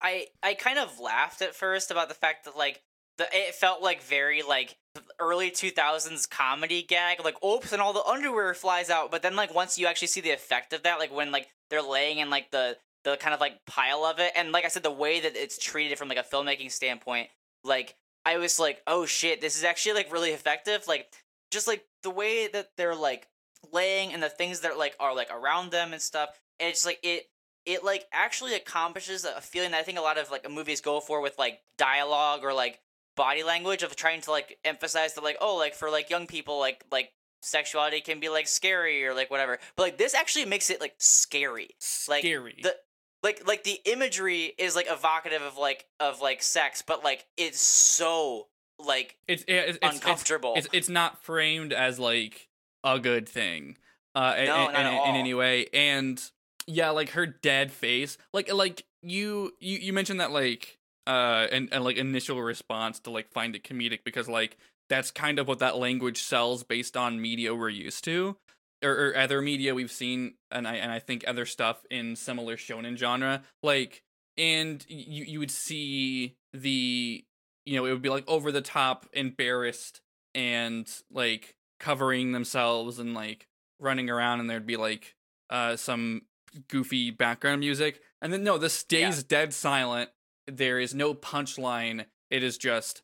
I I kind of laughed at first about the fact that like the it felt like very like early 2000s comedy gag like oops and all the underwear flies out but then like once you actually see the effect of that like when like they're laying in like the the kind of like pile of it and like I said the way that it's treated from like a filmmaking standpoint like I was like oh shit this is actually like really effective like just like the way that they're like laying and the things that like are like around them and stuff and it's like it it like actually accomplishes a feeling that I think a lot of like movies go for with like dialogue or like body language of trying to like emphasize that like oh like for like young people like like sexuality can be like scary or like whatever but like this actually makes it like scary Like, Scary. the like like the imagery is like evocative of like of like sex but like it's so like it's, it's, uncomfortable it's it's not framed as like a good thing. uh, in, No, in, not at in, in any way. And yeah, like her dead face, like like you you you mentioned that like uh and, and like initial response to like find it comedic because like that's kind of what that language sells based on media we're used to or, or other media we've seen and I and I think other stuff in similar shonen genre like and you you would see the you know it would be like over the top embarrassed and like covering themselves and like running around and there'd be like uh some goofy background music. And then no this stays dead silent. There is no punchline. It is just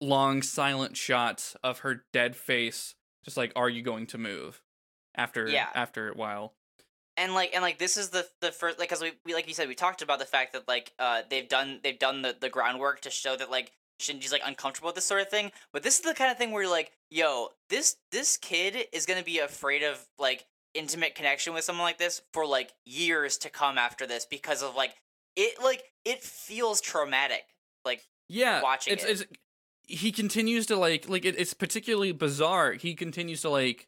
long silent shots of her dead face just like are you going to move after Yeah. after a while and like and like this is the the first like because we, we like you said we talked about the fact that like uh they've done they've done the the groundwork to show that like Shinji's like uncomfortable with this sort of thing but this is the kind of thing where you're like yo this this kid is gonna be afraid of like intimate connection with someone like this for like years to come after this because of like it like it feels traumatic like yeah watching it's, it. it's he continues to like like it, it's particularly bizarre he continues to like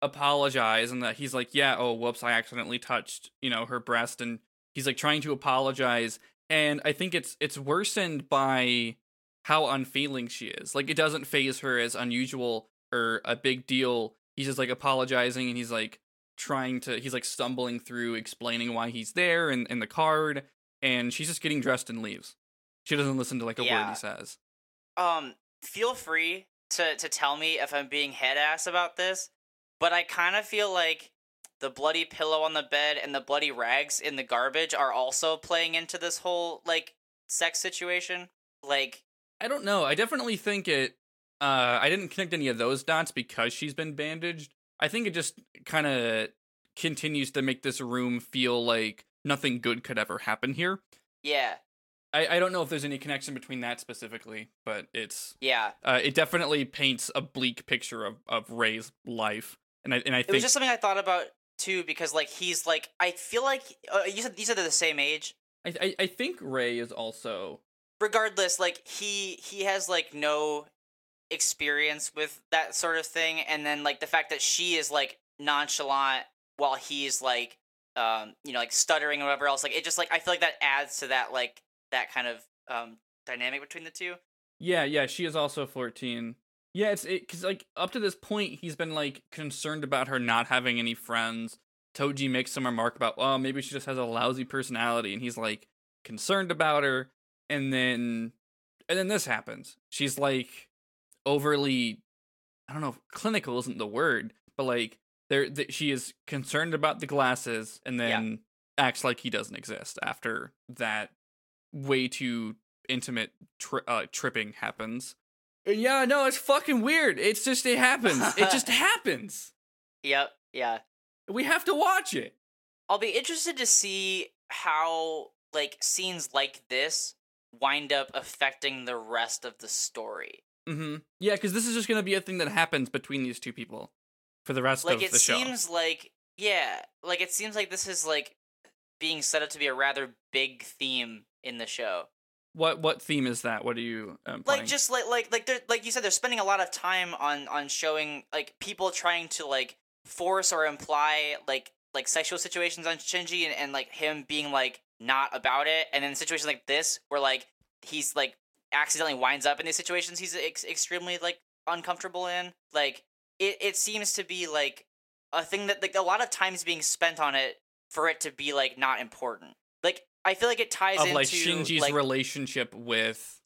apologize and that he's like yeah oh whoops i accidentally touched you know her breast and he's like trying to apologize. And i think it's it's worsened by how unfeeling she is. Like it doesn't phase her as unusual or a big deal. He's just like apologizing and he's like trying to he's like stumbling through explaining why he's there and, and the card and she's just getting dressed and leaves. She doesn't listen to like a word he says. Um feel free to to tell me if I'm being head ass about this, but I kind of feel like the bloody pillow on the bed and the bloody rags in the garbage are also playing into this whole like sex situation. Like I don't know. I definitely think it. Uh, I didn't connect any of those dots because she's been bandaged. I think it just kind of continues to make this room feel like nothing good could ever happen here. yeah, I, I don't know if there's any connection between that specifically, but it's yeah. uh, it definitely paints a bleak picture of, of Rei's life, and I and I It think was just something I thought about too because like he's like I feel like uh, you said you said they're the same age. I, I I think Rei is also regardless like he he has like no experience with that sort of thing and then like the fact that she is like nonchalant while he's like um you know like stuttering or whatever else like it just like i feel like that adds to that like that kind of um dynamic between the two Yeah, yeah, she is also 14. Yeah, it's it cuz like up to this point he's been like concerned about her not having any friends. Toji makes some remark about, "Oh, maybe she just has a lousy personality." And he's like concerned about her and then and then this happens. She's like overly I don't know, if clinical isn't the word, but like there th- she is concerned about the glasses and Yeah. then acts like he doesn't exist after that way too intimate tri- uh, tripping happens. Yeah, no, it's fucking weird. It's just it happens. it just happens. yep yeah We have to watch it. i'll be interested to see how like scenes like this wind up affecting the rest of the story hmm Yeah, because this is just gonna be a thing that happens between these two people for the rest like of the show. Like it seems like yeah like it seems like this is like being set up to be a rather big theme in the show What what theme is that? What are you um, like just like like like they're like you said they're spending a lot of time on on showing like people trying to like force or imply like like sexual situations on Shinji and, and like him being like not about it. And then situations like this where like he's like accidentally winds up in these situations he's ex- extremely like uncomfortable in like it, it seems to be like a thing that like a lot of times being spent on it for it to be like not important. Like i feel like it ties of into like Shinji's like, relationship with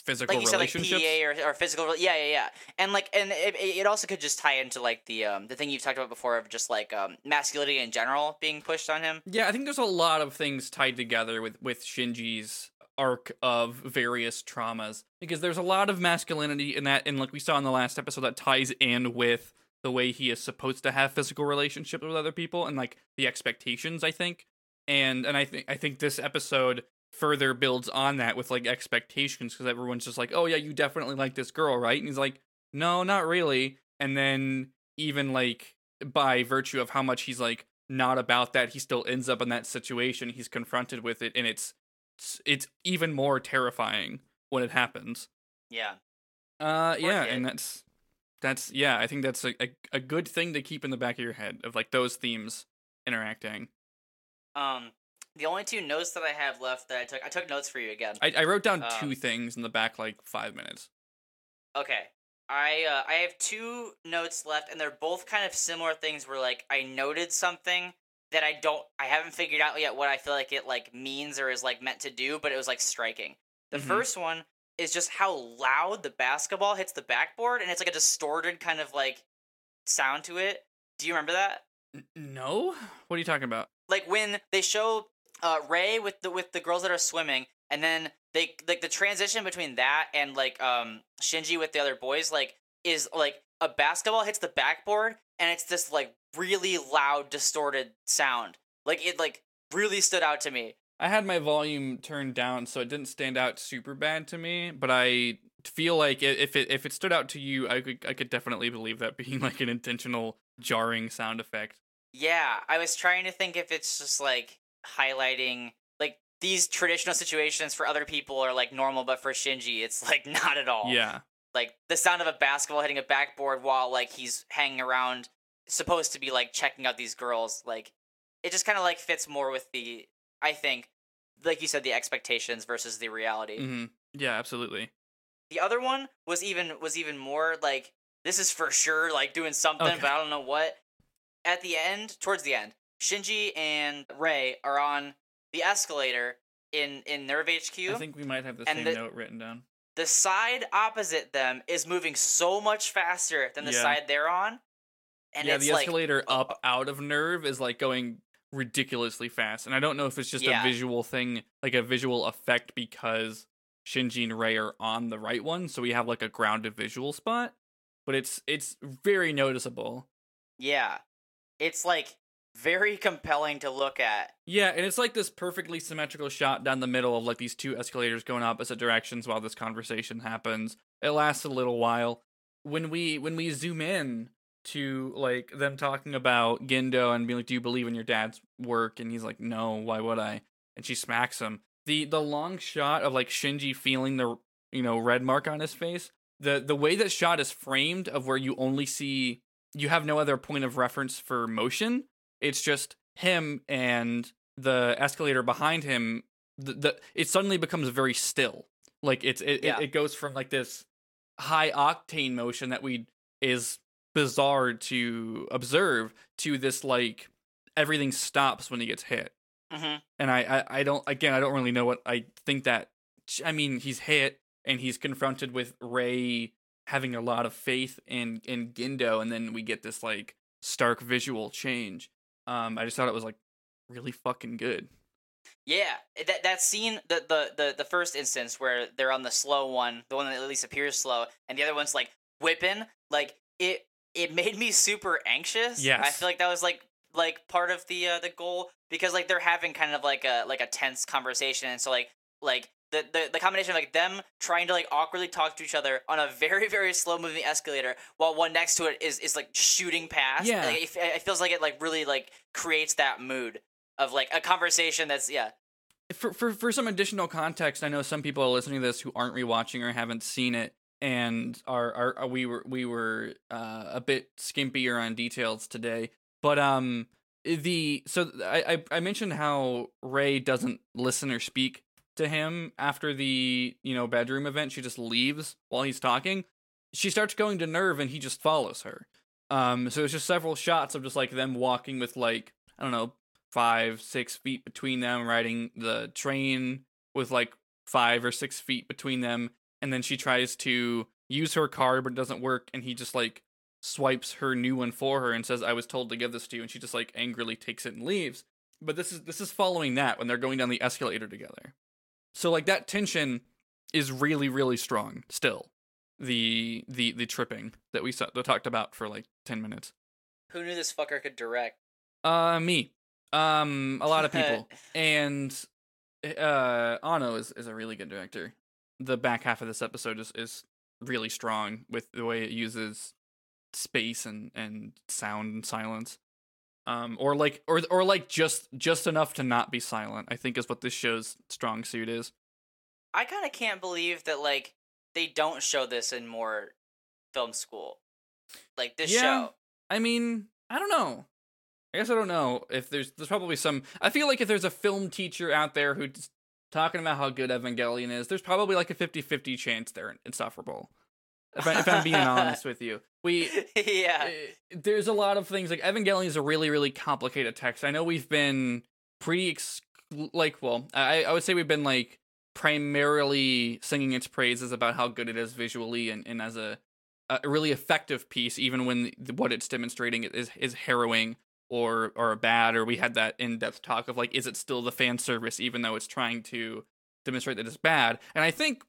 physical like you said, like relationships. PDA or, or physical. Yeah, yeah, yeah. And like, and it, it also could just tie into like the um the thing you've talked about before of just like um masculinity in general being pushed on him. Yeah, I think there's a lot of things tied together with with Shinji's arc of various traumas because there's a lot of masculinity in that and like we saw in the last episode that ties in with the way he is supposed to have physical relationships with other people and like the expectations I think and and I think I think this episode further builds on that with like expectations because everyone's just like oh yeah you definitely like this girl right and he's like no not really and then even like by virtue of how much he's like not about that he still ends up in that situation he's confronted with it and it's it's even more terrifying when it happens Yeah. uh yeah and that's That's yeah, I think that's a, a, a good thing to keep in the back of your head of like those themes interacting. Um, the only two notes that I have left that I took, I took notes for you again. I, I wrote down Um, two things in the back like five minutes. Okay. I uh, I have two notes left, and they're both kind of similar things. Where like I noted something that I don't, I haven't figured out yet what I feel like it like means or is like meant to do, but it was like striking. The Mhm. first one is just how loud the basketball hits the backboard, and it's like a distorted kind of like sound to it. Do you remember that? N- no, what are you talking about? Like when they show uh Rei with the with the girls that are swimming, and then they like the transition between that and like um Shinji with the other boys like is like a basketball hits the backboard and it's this like really loud distorted sound. Like it like really stood out to me. I had my volume turned down, so it didn't stand out super bad to me. But I feel like if it if it stood out to you, I could I could definitely believe that being like an intentional jarring sound effect. Yeah, I was trying to think if it's just like highlighting like these traditional situations for other people are like normal, but for Shinji, it's like not at all. Yeah, like the sound of a basketball hitting a backboard while like he's hanging around supposed to be like checking out these girls like it just kind of like fits more with the i think like you said the expectations versus the reality hmm yeah, absolutely. the other one was even was even more like this is for sure like doing something Okay. but i don't know what at the end towards the end shinji and Rei are on the escalator in in NERV hq I think we might have the same the- note written down. the side opposite them is moving so much faster than the Yeah. side they're on. And yeah, the escalator uh, up out of NERV is like going ridiculously fast, and I don't know if it's just Yeah. a visual thing, like a visual effect because Shinji and Rei are on the right one, so we have like a grounded visual spot. But it's it's very noticeable. yeah, it's like very compelling to look at. Yeah, and it's like this perfectly symmetrical shot down the middle of like these two escalators going opposite directions while this conversation happens. It lasts a little while. When we when we zoom in to like them talking about Gendo and being like, "Do you believe in your dad's work?" and he's like, "No, why would I?" and she smacks him. The the long shot of like Shinji feeling the you know red mark on his face. The the way that shot is framed of where you only see you have no other point of reference for motion. It's just him and the escalator behind him. The, the it suddenly becomes very still. Like it's it, Yeah. it, it goes from like this high octane motion that we is bizarre to observe to this like everything stops when he gets hit hmm and I, I I don't again I don't really know what I think that I mean he's hit and he's confronted with Rei having a lot of faith in in Gendo and then we get this like stark visual change. Um I just thought it was like really fucking good. Yeah, that that scene, the, the the the first instance where they're on the slow one, the one that at least appears slow, and the other one's like whipping, like it it made me super anxious. Yeah, I feel like that was like like part of the uh, the goal because like they're having kind of like a like a tense conversation, and so like like the, the the combination of like them trying to like awkwardly talk to each other on a very very slow moving escalator while one next to it is is like shooting past. Yeah. like, it, it feels like it like really like creates that mood of like a conversation that's yeah For for for some additional context, I know some people are listening to this who aren't rewatching or haven't seen it and are are, are we were we were uh, a bit skimpier on details today. But um the so I I I mentioned how Rei doesn't listen or speak to him after the, you know, bedroom event. She just leaves while he's talking. She starts going to NERV and he just follows her. Um so it's just several shots of just like them walking with like I don't know, five, six feet between them, riding the train with like five or six feet between them. And then she tries to use her card, but it doesn't work. And he just like swipes her new one for her and says, I was told to give this to you. And she just like angrily takes it and leaves. But this is this is following that when they're going down the escalator together. So like that tension is really, really strong still. The the the tripping that we saw, that talked about for like ten minutes. Who knew this fucker could direct? Uh, me. Um, a lot of people, and uh, Anno is is a really good director. The back half of this episode is is really strong with the way it uses space and and sound and silence. Um, or like or or like just just enough to not be silent. I think is what this show's strong suit is. I kind of can't believe that like they don't show this in more film school. Like this Yeah. show. I mean, I don't know. I guess I don't know if there's there's probably some. I feel like if there's a film teacher out there who's talking about how good Evangelion is, there's probably like a 50-50 chance they're insufferable. If, I, if I'm being honest with you, we yeah. uh, there's a lot of things like Evangelion is a really really complicated text. I know we've been pretty ex- like well, I I would say we've been like primarily singing its praises about how good it is visually and, and as a a really effective piece, even when the, what it's demonstrating is is harrowing or or bad. Or we had that in depth talk of like, is it still the fan service, even though it's trying to demonstrate that it's bad? And I think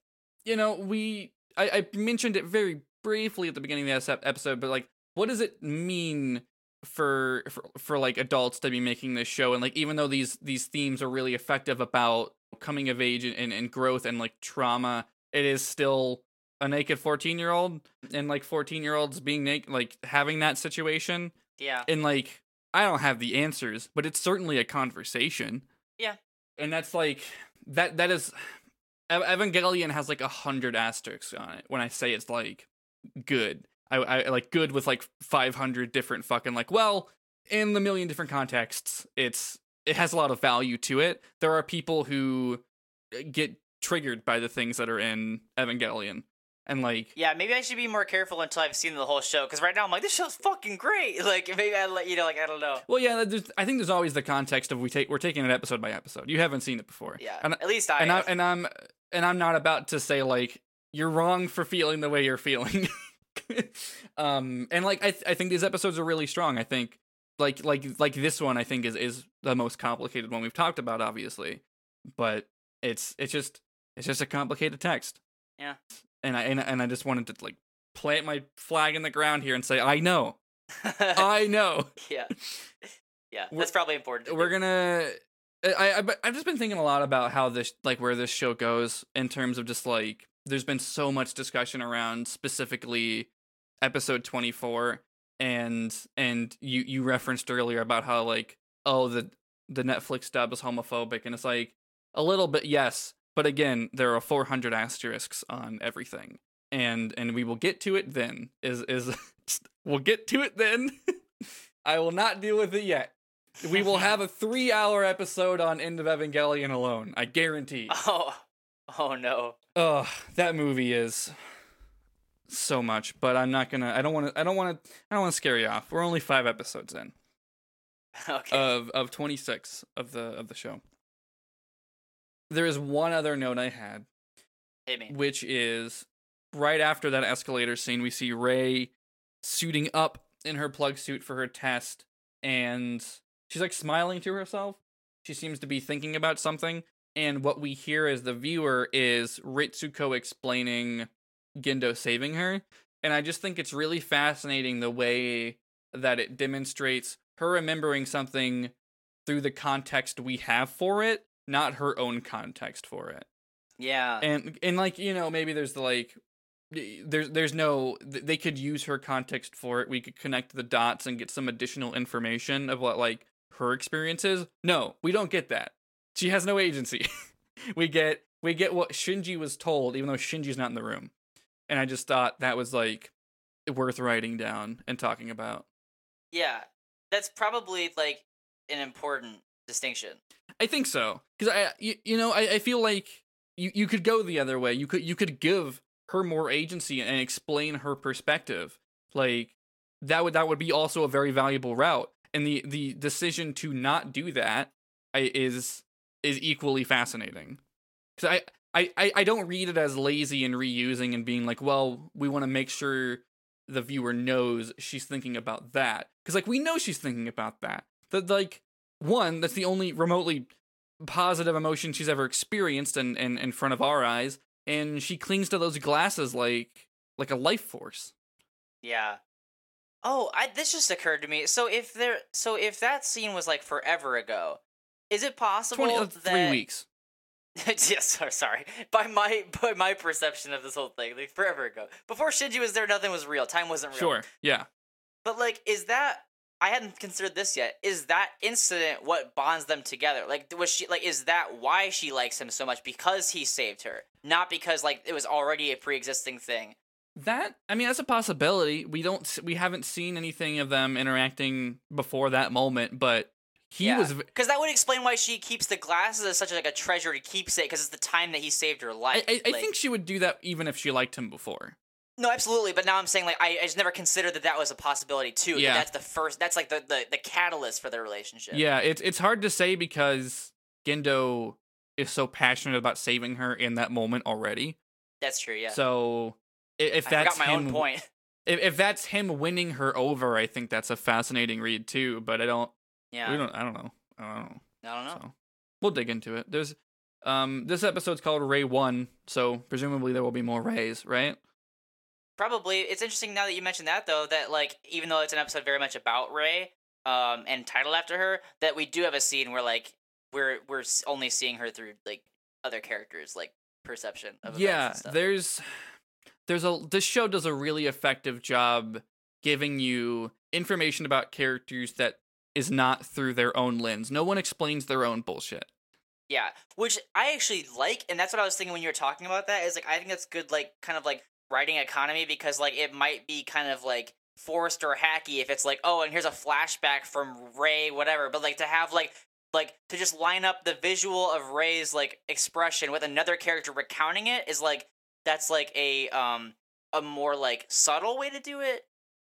you know we I, I mentioned it very briefly at the beginning of this ep- episode, but like, what does it mean for, for for like adults to be making this show? And like, even though these these themes are really effective about coming of age and, and, and growth and like trauma, it is still a naked 14 year old and like 14 year olds being naked like having that situation Yeah. and like i don't have the answers but it's certainly a conversation Yeah. and that's like that that is evangelion has like a hundred asterisks on it when i say it's like good. I, I like good with like 500 different fucking like well in the million different contexts it's it has a lot of value to it. There are people who uh, get triggered by the things that are in evangelion and like Yeah, maybe I should be more careful until I've seen the whole show. Because right now I'm like, this show's fucking great. Like maybe I let you know, like I don't know. Well, yeah, there's, I think there's always the context of we take we're taking it episode by episode. You haven't seen it before, Yeah, and at least I. and, I and i'm and I'm not about to say like you're wrong for feeling the way you're feeling. um, and like I th- I think these episodes are really strong. I think like like like this one I think is is the most complicated one we've talked about, obviously, but it's it's just it's just a complicated text. Yeah. And I and, and I just wanted to like plant my flag in the ground here and say I know, I know. yeah, yeah, We're- that's probably important. we're gonna eh, I, I I've just been thinking a lot about how this like where this show goes in terms of just like there's been so much discussion around specifically episode 24 and and you you referenced earlier about how like oh the the Netflix dub is homophobic and it's like a little bit yes but again there are 400 asterisks on everything and and we will get to it then is is we'll get to it then I will not deal with it yet we will have a three hour episode on End of Evangelion alone. I guarantee. Oh, oh no. Ugh, that movie is so much, but I'm not gonna I don't wanna I don't wanna I don't wanna scare you off. We're only five episodes in Okay. of of twenty six of the of the show. There is one other note I had, which is right after that escalator scene, we see Rei suiting up in her plug suit for her test, and she's like smiling to herself. She seems to be thinking about something, and what we hear as the viewer is Ritsuko explaining Gendo saving her. And I just think it's really fascinating the way that it demonstrates her remembering something through the context we have for it, not her own context for it. Yeah. and and like you know maybe there's the like there's there's no they could use her context for it. We could connect the dots and get some additional information of what like her experience is. No we don't get that. She has no agency. We get we get what shinji was told even though shinji's not in the room. And i just thought that was like worth writing down and talking about. Yeah. That's probably like an important distinction. I think so because I, you, you know, I, I feel like you, you could go the other way. You could you could give her more agency and explain her perspective. Like that would that would be also a very valuable route. And the the decision to not do that is is equally fascinating. Because I, I I I don't read it as lazy and reusing and being like, well, we want to make sure the viewer knows she's thinking about that. Because like we know she's thinking about that. That like one, that's the only remotely positive emotion she's ever experienced in, in, in front of our eyes, and she clings to those glasses like like a life force. Yeah. Oh, I this just occurred to me. So if there so if that scene was like forever ago, is it possible Twenty uh, that three weeks. yes, sorry, sorry. By my by my perception of this whole thing, like forever ago. Before Shinji was there, nothing was real. Time wasn't real. Sure. Yeah. But like, is that I hadn't considered this yet. Is that incident what bonds them together? Like, was she like? Is that why she likes him so much because he saved her, not because like it was already a pre-existing thing? That I mean, that's a possibility. We don't, we haven't seen anything of them interacting before that moment, but he was. because that would explain why she keeps the glasses as such like a treasure to keepsake because it's the time that he saved her I, life. I, I Like- think she would do that even if she liked him before. No, absolutely. But now I'm saying like I, I just never considered that that was a possibility too. that Yeah. that's the first. That's like the the, the catalyst for their relationship. Yeah, it's it's hard to say because Gendo is so passionate about saving her in that moment already. that's true. Yeah. So if I that's him, own point. If, if that's him winning her over, I think that's a fascinating read too. But I don't. Yeah. We don't. I don't know. I don't know. I don't know. So we'll dig into it. There's um this episode's called Rei One, so presumably there will be more Reis, right? Probably. It's interesting now that you mentioned that though, that like even though it's an episode very much about Rei, um, and titled after her, that we do have a scene where like we're we're only seeing her through like other characters, like perception of Yeah, there's there's a this show does a really effective job giving you information about characters that is not through their own lens. No one explains their own bullshit. Yeah, which I actually like, and that's what I was thinking when you were talking about that. Is like I think that's good, like kind of like writing economy because like it might be kind of like forced or hacky if it's like oh and here's a flashback from Rei whatever, but like to have like like to just line up the visual of Rei's like expression with another character recounting it is like that's like a um a more like subtle way to do it.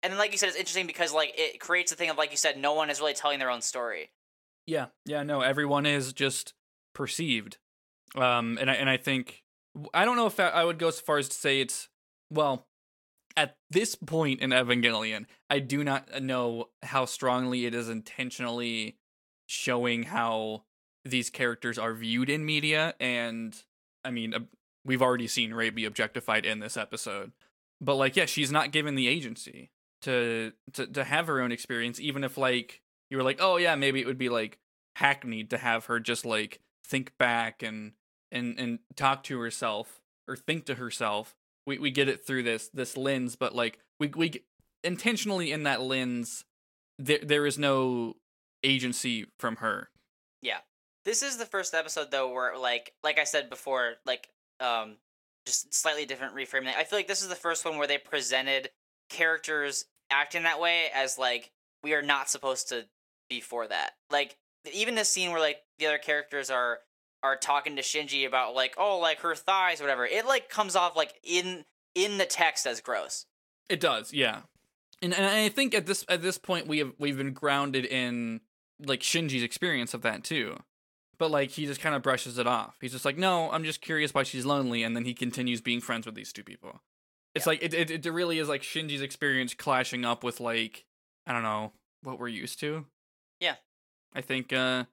And then, like you said, it's interesting because like it creates a thing of like you said, no one is really telling their own story. Yeah, yeah, no, everyone is just perceived, um, and I and I think I don't know if I, I would go so far as to say it's well at this point in Evangelion, I do not know how strongly it is intentionally showing how these characters are viewed in media, and I mean, we've already seen Rei be objectified in this episode, but like, yeah, she's not given the agency to to to have her own experience, even if like you were like, oh yeah, maybe it would be like hackneyed to have her just like think back and and and talk to herself or think to herself. We we get it through this this lens, but like we we intentionally in that lens, there there is no agency from her. Yeah. This is the first episode though where like like I said before, like um just slightly different reframing. I feel like this is the first one where they presented characters acting that way as like we are not supposed to be for that. Like even this scene where like the other characters are are talking to Shinji about like oh like her thighs whatever. It like comes off like in in the text as gross. It does, yeah. And and I think at this at this point we have we've been grounded in like Shinji's experience of that too. But like he just kind of brushes it off. He's just like, "No, I'm just curious why she's lonely," and then he continues being friends with these two people. It's Yeah. like it, it it really is like Shinji's experience clashing up with like I don't know what we're used to. Yeah. I think uh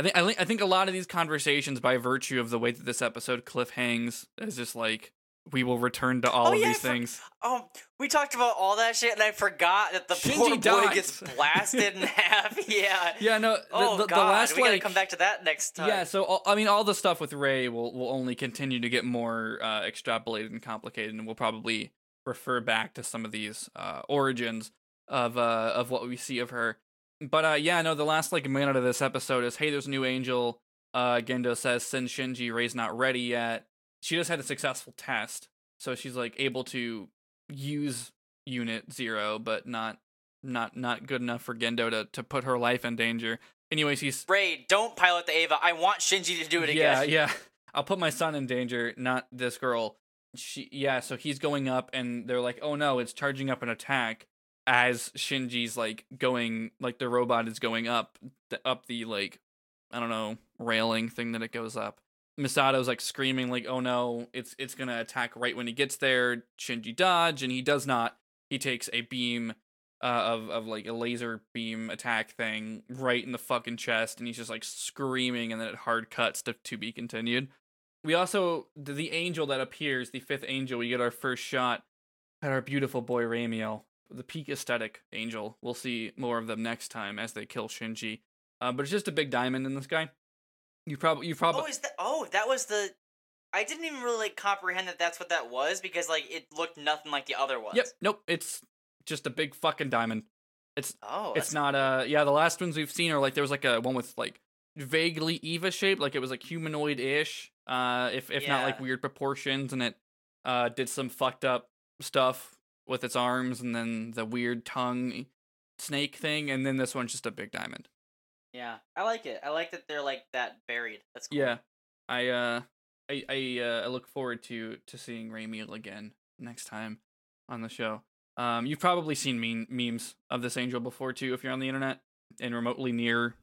I think I think I think a lot of these conversations by virtue of the way that this episode cliffhangs is just like we will return to all Oh, of yeah, these for- things. Um, we talked about all that shit, and I forgot that the Shinji poor boy dies. gets blasted in half. Yeah. Yeah, no. The, Oh the, god, the last we gotta come back to that next time. yeah. So all, I mean, all the stuff with Rei will will only continue to get more uh, extrapolated and complicated, and we'll probably refer back to some of these uh, origins of uh, of what we see of her. But uh, yeah, no. The last like minute of this episode is, hey, there's a new angel. Uh, Gendo says, since Shinji. Rei's not ready yet. She just had a successful test, so she's like able to use Unit Zero, but not not not good enough for Gendo to to put her life in danger. Anyways, he's Rei, don't pilot the Eva. I want Shinji to do it yeah, again. Yeah, yeah. I'll put my son in danger, not this girl. She yeah, so he's going up and they're like, "Oh no, it's charging up an attack." As Shinji's like going like the robot is going up up the like I don't know, railing thing that it goes up. Misato's like screaming like, "Oh no, it's it's going to attack right when he gets there." Shinji dodge and he does not. He takes a beam uh, of of like a laser beam attack thing right in the fucking chest, and he's just like screaming, and then it hard cuts to to be continued. We also the, the angel that appears, the fifth angel. We get our first shot at our beautiful boy Ramiel, the peak aesthetic angel. We'll see more of them next time as they kill Shinji. Uh, but it's just a big diamond in the sky. You probably you probably Oh, is that? Oh, that was the. I didn't even really like comprehend that that's what that was because like it looked nothing like the other ones. yep nope. It's just a big fucking diamond. It's Oh, it's not uh yeah the last ones we've seen are like there was like a one with like vaguely eva shaped like it was like humanoid ish uh if if not like weird proportions and it uh did some fucked up stuff with its arms and then the weird tongue snake thing and then this one's just a big diamond. Yeah, I like it. I like that they're like that buried. That's cool. Yeah. I uh I I uh I look forward to to seeing Ramiel again next time on the show. Um you've probably seen meme- memes of this angel before too if you're on the internet and remotely near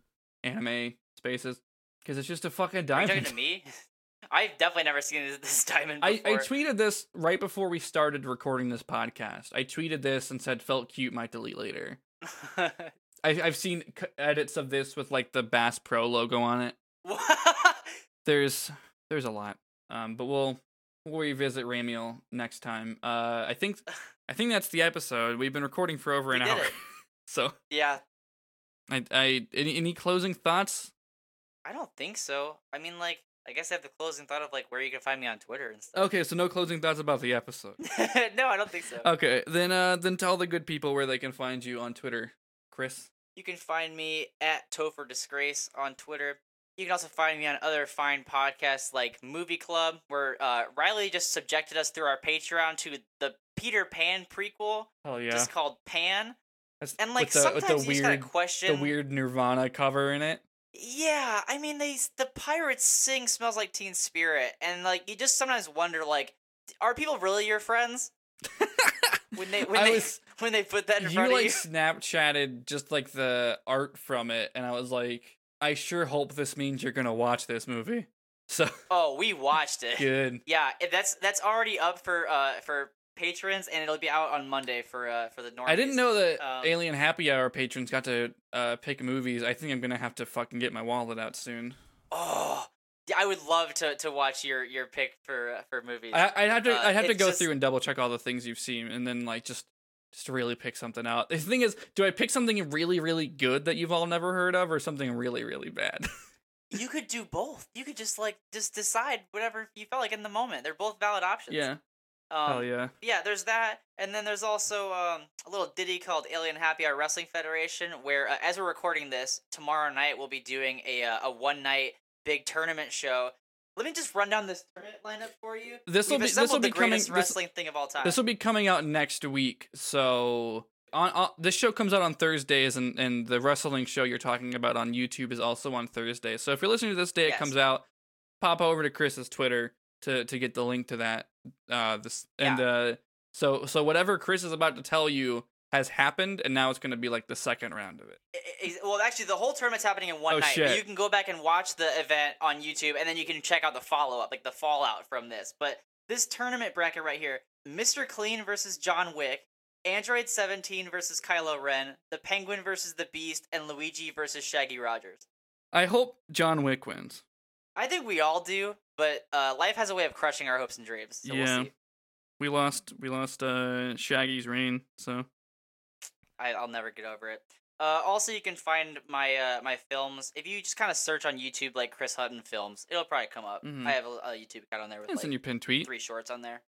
anime spaces because it's just a fucking Are you diamond. talking to me? I've definitely never seen this, diamond I, I tweeted this right before we started recording this podcast. I tweeted this and said felt cute might delete later. I, I've seen c- edits of this with like the Bass Pro logo on it. There's there's a lot, um, but we'll we'll revisit Ramiel next time. Uh, I think I think that's the episode. We've been recording for over an hour, it. so yeah, I I any, any closing thoughts? I don't think so. I mean, like, I guess I have the closing thought of like where you can find me on Twitter and stuff. Okay, so no closing thoughts about the episode. no, I don't think so. Okay, then uh, then tell the good people where they can find you on Twitter, Chris. You can find me at Topher Disgrace on Twitter. You can also find me on other fine podcasts like Movie Club, where uh, Riley just subjected us through our Patreon to the Peter Pan prequel, Oh yeah, just called Pan. That's- And like with the, sometimes with the you just weird gotta question. the weird Nirvana cover in it. Yeah, I mean they the pirates sing "Smells Like Teen Spirit," and like you just sometimes wonder like, are people really your friends when they when I they was- when they put that in you front like of you? Snapchatted just like the art from it, and I was like, I sure hope this means you're gonna watch this movie. So Oh, we watched it. good. Yeah, that's that's already up for uh for patrons, and it'll be out on Monday for uh for the normies. I didn't know that Um, Alien Happy Hour patrons got to uh, pick movies. I think I'm gonna have to fucking get my wallet out soon. Oh, yeah, I would love to to watch your your pick for uh, for movies. I, I'd have to Uh, I'd have to go just- through and double check all the things you've seen, and then like just just really pick something out. The thing is, do I pick something really really good that you've all never heard of, or something really really bad? you could do both. You could just like just decide whatever you felt like in the moment. They're both valid options. yeah, Um, hell yeah. yeah, there's that, and then there's also um, a little ditty called Alien Happy Hour Wrestling Federation, where uh, as we're recording this, tomorrow night we'll be doing a uh, a one night big tournament show. Let me just run down this tournament lineup for you. This will be this will be coming. greatest This, wrestling thing of all time. this will be coming out next week. So on, on this show comes out on Thursdays, and and the wrestling show you're talking about on YouTube is also on Thursday. So if you're listening to this day, it comes out. Pop over to Chris's Twitter to to get the link to that. Uh, this and uh, so so whatever Chris is about to tell you has happened, and now it's going to be like the second round of it. I- I- well, actually, the whole tournament's happening in one Oh, night. shit. You can go back and watch the event on YouTube, and then you can check out the follow up, like the fallout from this. But this tournament bracket right here: Mr. Clean versus John Wick, Android 17 versus Kylo Ren, the Penguin versus the Beast, and Luigi versus Shaggy Rogers. I hope John Wick wins. I think we all do, but uh, life has a way of crushing our hopes and dreams. So Yeah. we'll see. We lost we lost uh Shaggy's reign, so I, I'll never get over it. Uh, also, you can find my uh, my films if you just kind of search on YouTube like Chris Hutton films. It'll probably come up. Mhm. I have a, a YouTube account on there with it's like in your pin tweet. three shorts on there.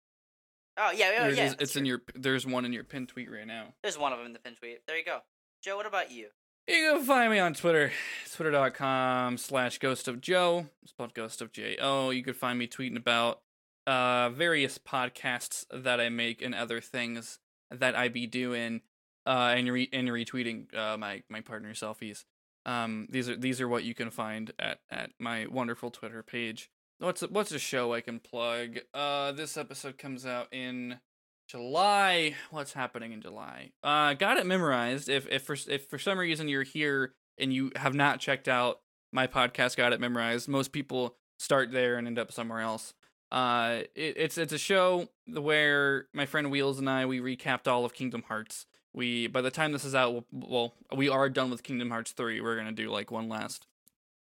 Oh yeah, yeah, yeah. that's it's in your there's one in your pin tweet right now. There's one of them in the pin tweet. There you go. Joe, what about you? You can find me on Twitter, twitter.com slash ghost of Joe, spelled ghost of J O. You can find me tweeting about uh, various podcasts that I make and other things that I be doing, uh, and, re- and retweeting uh, my, my partner selfies. Um, these are these are what you can find at, at my wonderful Twitter page. What's a, what's a show I can plug? Uh, this episode comes out in July. What's happening in July? Uh, got it memorized. If if for if for some reason you're here and you have not checked out my podcast, got it memorized. Most people start there and end up somewhere else. Uh, it, it's it's a show where my friend Wheels and I we recapped all of Kingdom Hearts. We by the time this is out, we'll, we are done with Kingdom Hearts three. We're gonna do like one last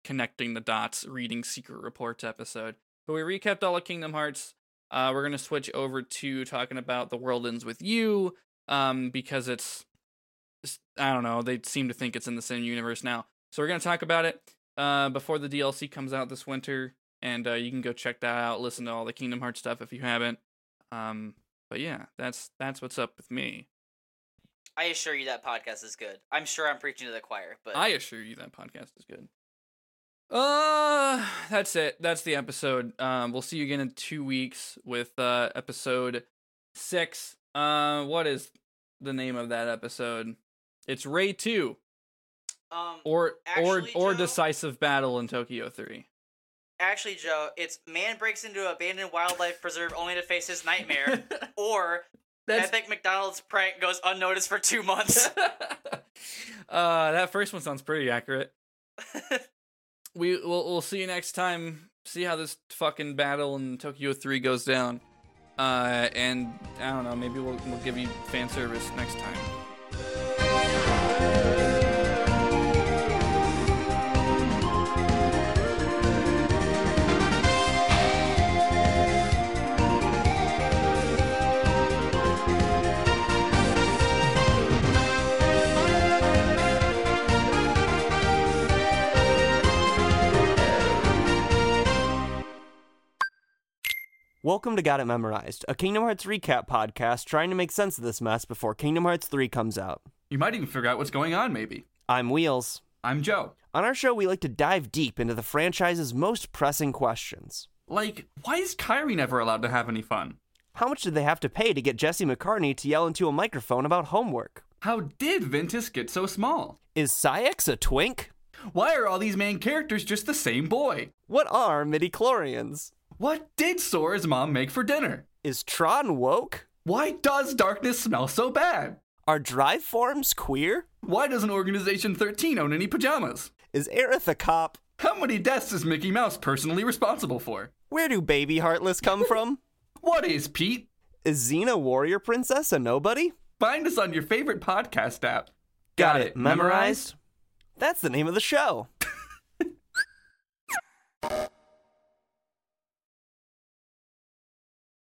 connecting the dots, reading secret reports episode. But we recapped all of Kingdom Hearts. Uh, we're gonna switch over to talking about the world ends with you, um, because it's, it's- I don't know. They seem to think it's in the same universe now, so we're gonna talk about it uh, before the DLC comes out this winter, and uh, you can go check that out. Listen to all the Kingdom Hearts stuff if you haven't. Um, but yeah, that's that's what's up with me. I assure you that podcast is good. I'm sure I'm preaching to the choir, but I assure you that podcast is good. Uh, that's it. That's the episode. Um, we'll see you again in two weeks with uh episode six. Uh, what is the name of that episode? It's Rei Two, Um, or Actually, or or Joe- decisive battle in Tokyo Three. actually, Joe, it's man breaks into abandoned wildlife preserve only to face his nightmare, or That's epic McDonald's prank goes unnoticed for two months. uh, that first one sounds pretty accurate. We we'll, we'll see you next time. See how this fucking battle in Tokyo Three goes down. Uh, and I don't know. Maybe we'll we'll give you fan service next time. Welcome to Got It Memorized, a Kingdom Hearts recap podcast trying to make sense of this mess before Kingdom Hearts 3 comes out. You might even figure out what's going on. Maybe I'm Wheels. I'm Joe. On our show, we like to dive deep into the franchise's most pressing questions. Like, why is Kairi never allowed to have any fun? How much did they have to pay to get Jesse McCartney to yell into a microphone about homework? How did Ventus get so small? Is Saïx a twink? Why are all these main characters just the same boy? What are midi-chlorians? What did Sora's mom make for dinner? Is Tron woke? Why does darkness smell so bad? Are drive forms queer? Why doesn't Organization 13 own any pajamas? Is Aerith a cop? How many deaths is Mickey Mouse personally responsible for? Where do baby Heartless come from? What is Pete? Is Xena Warrior Princess a nobody? Find us on your favorite podcast app. Got it memorized? That's the name of the show.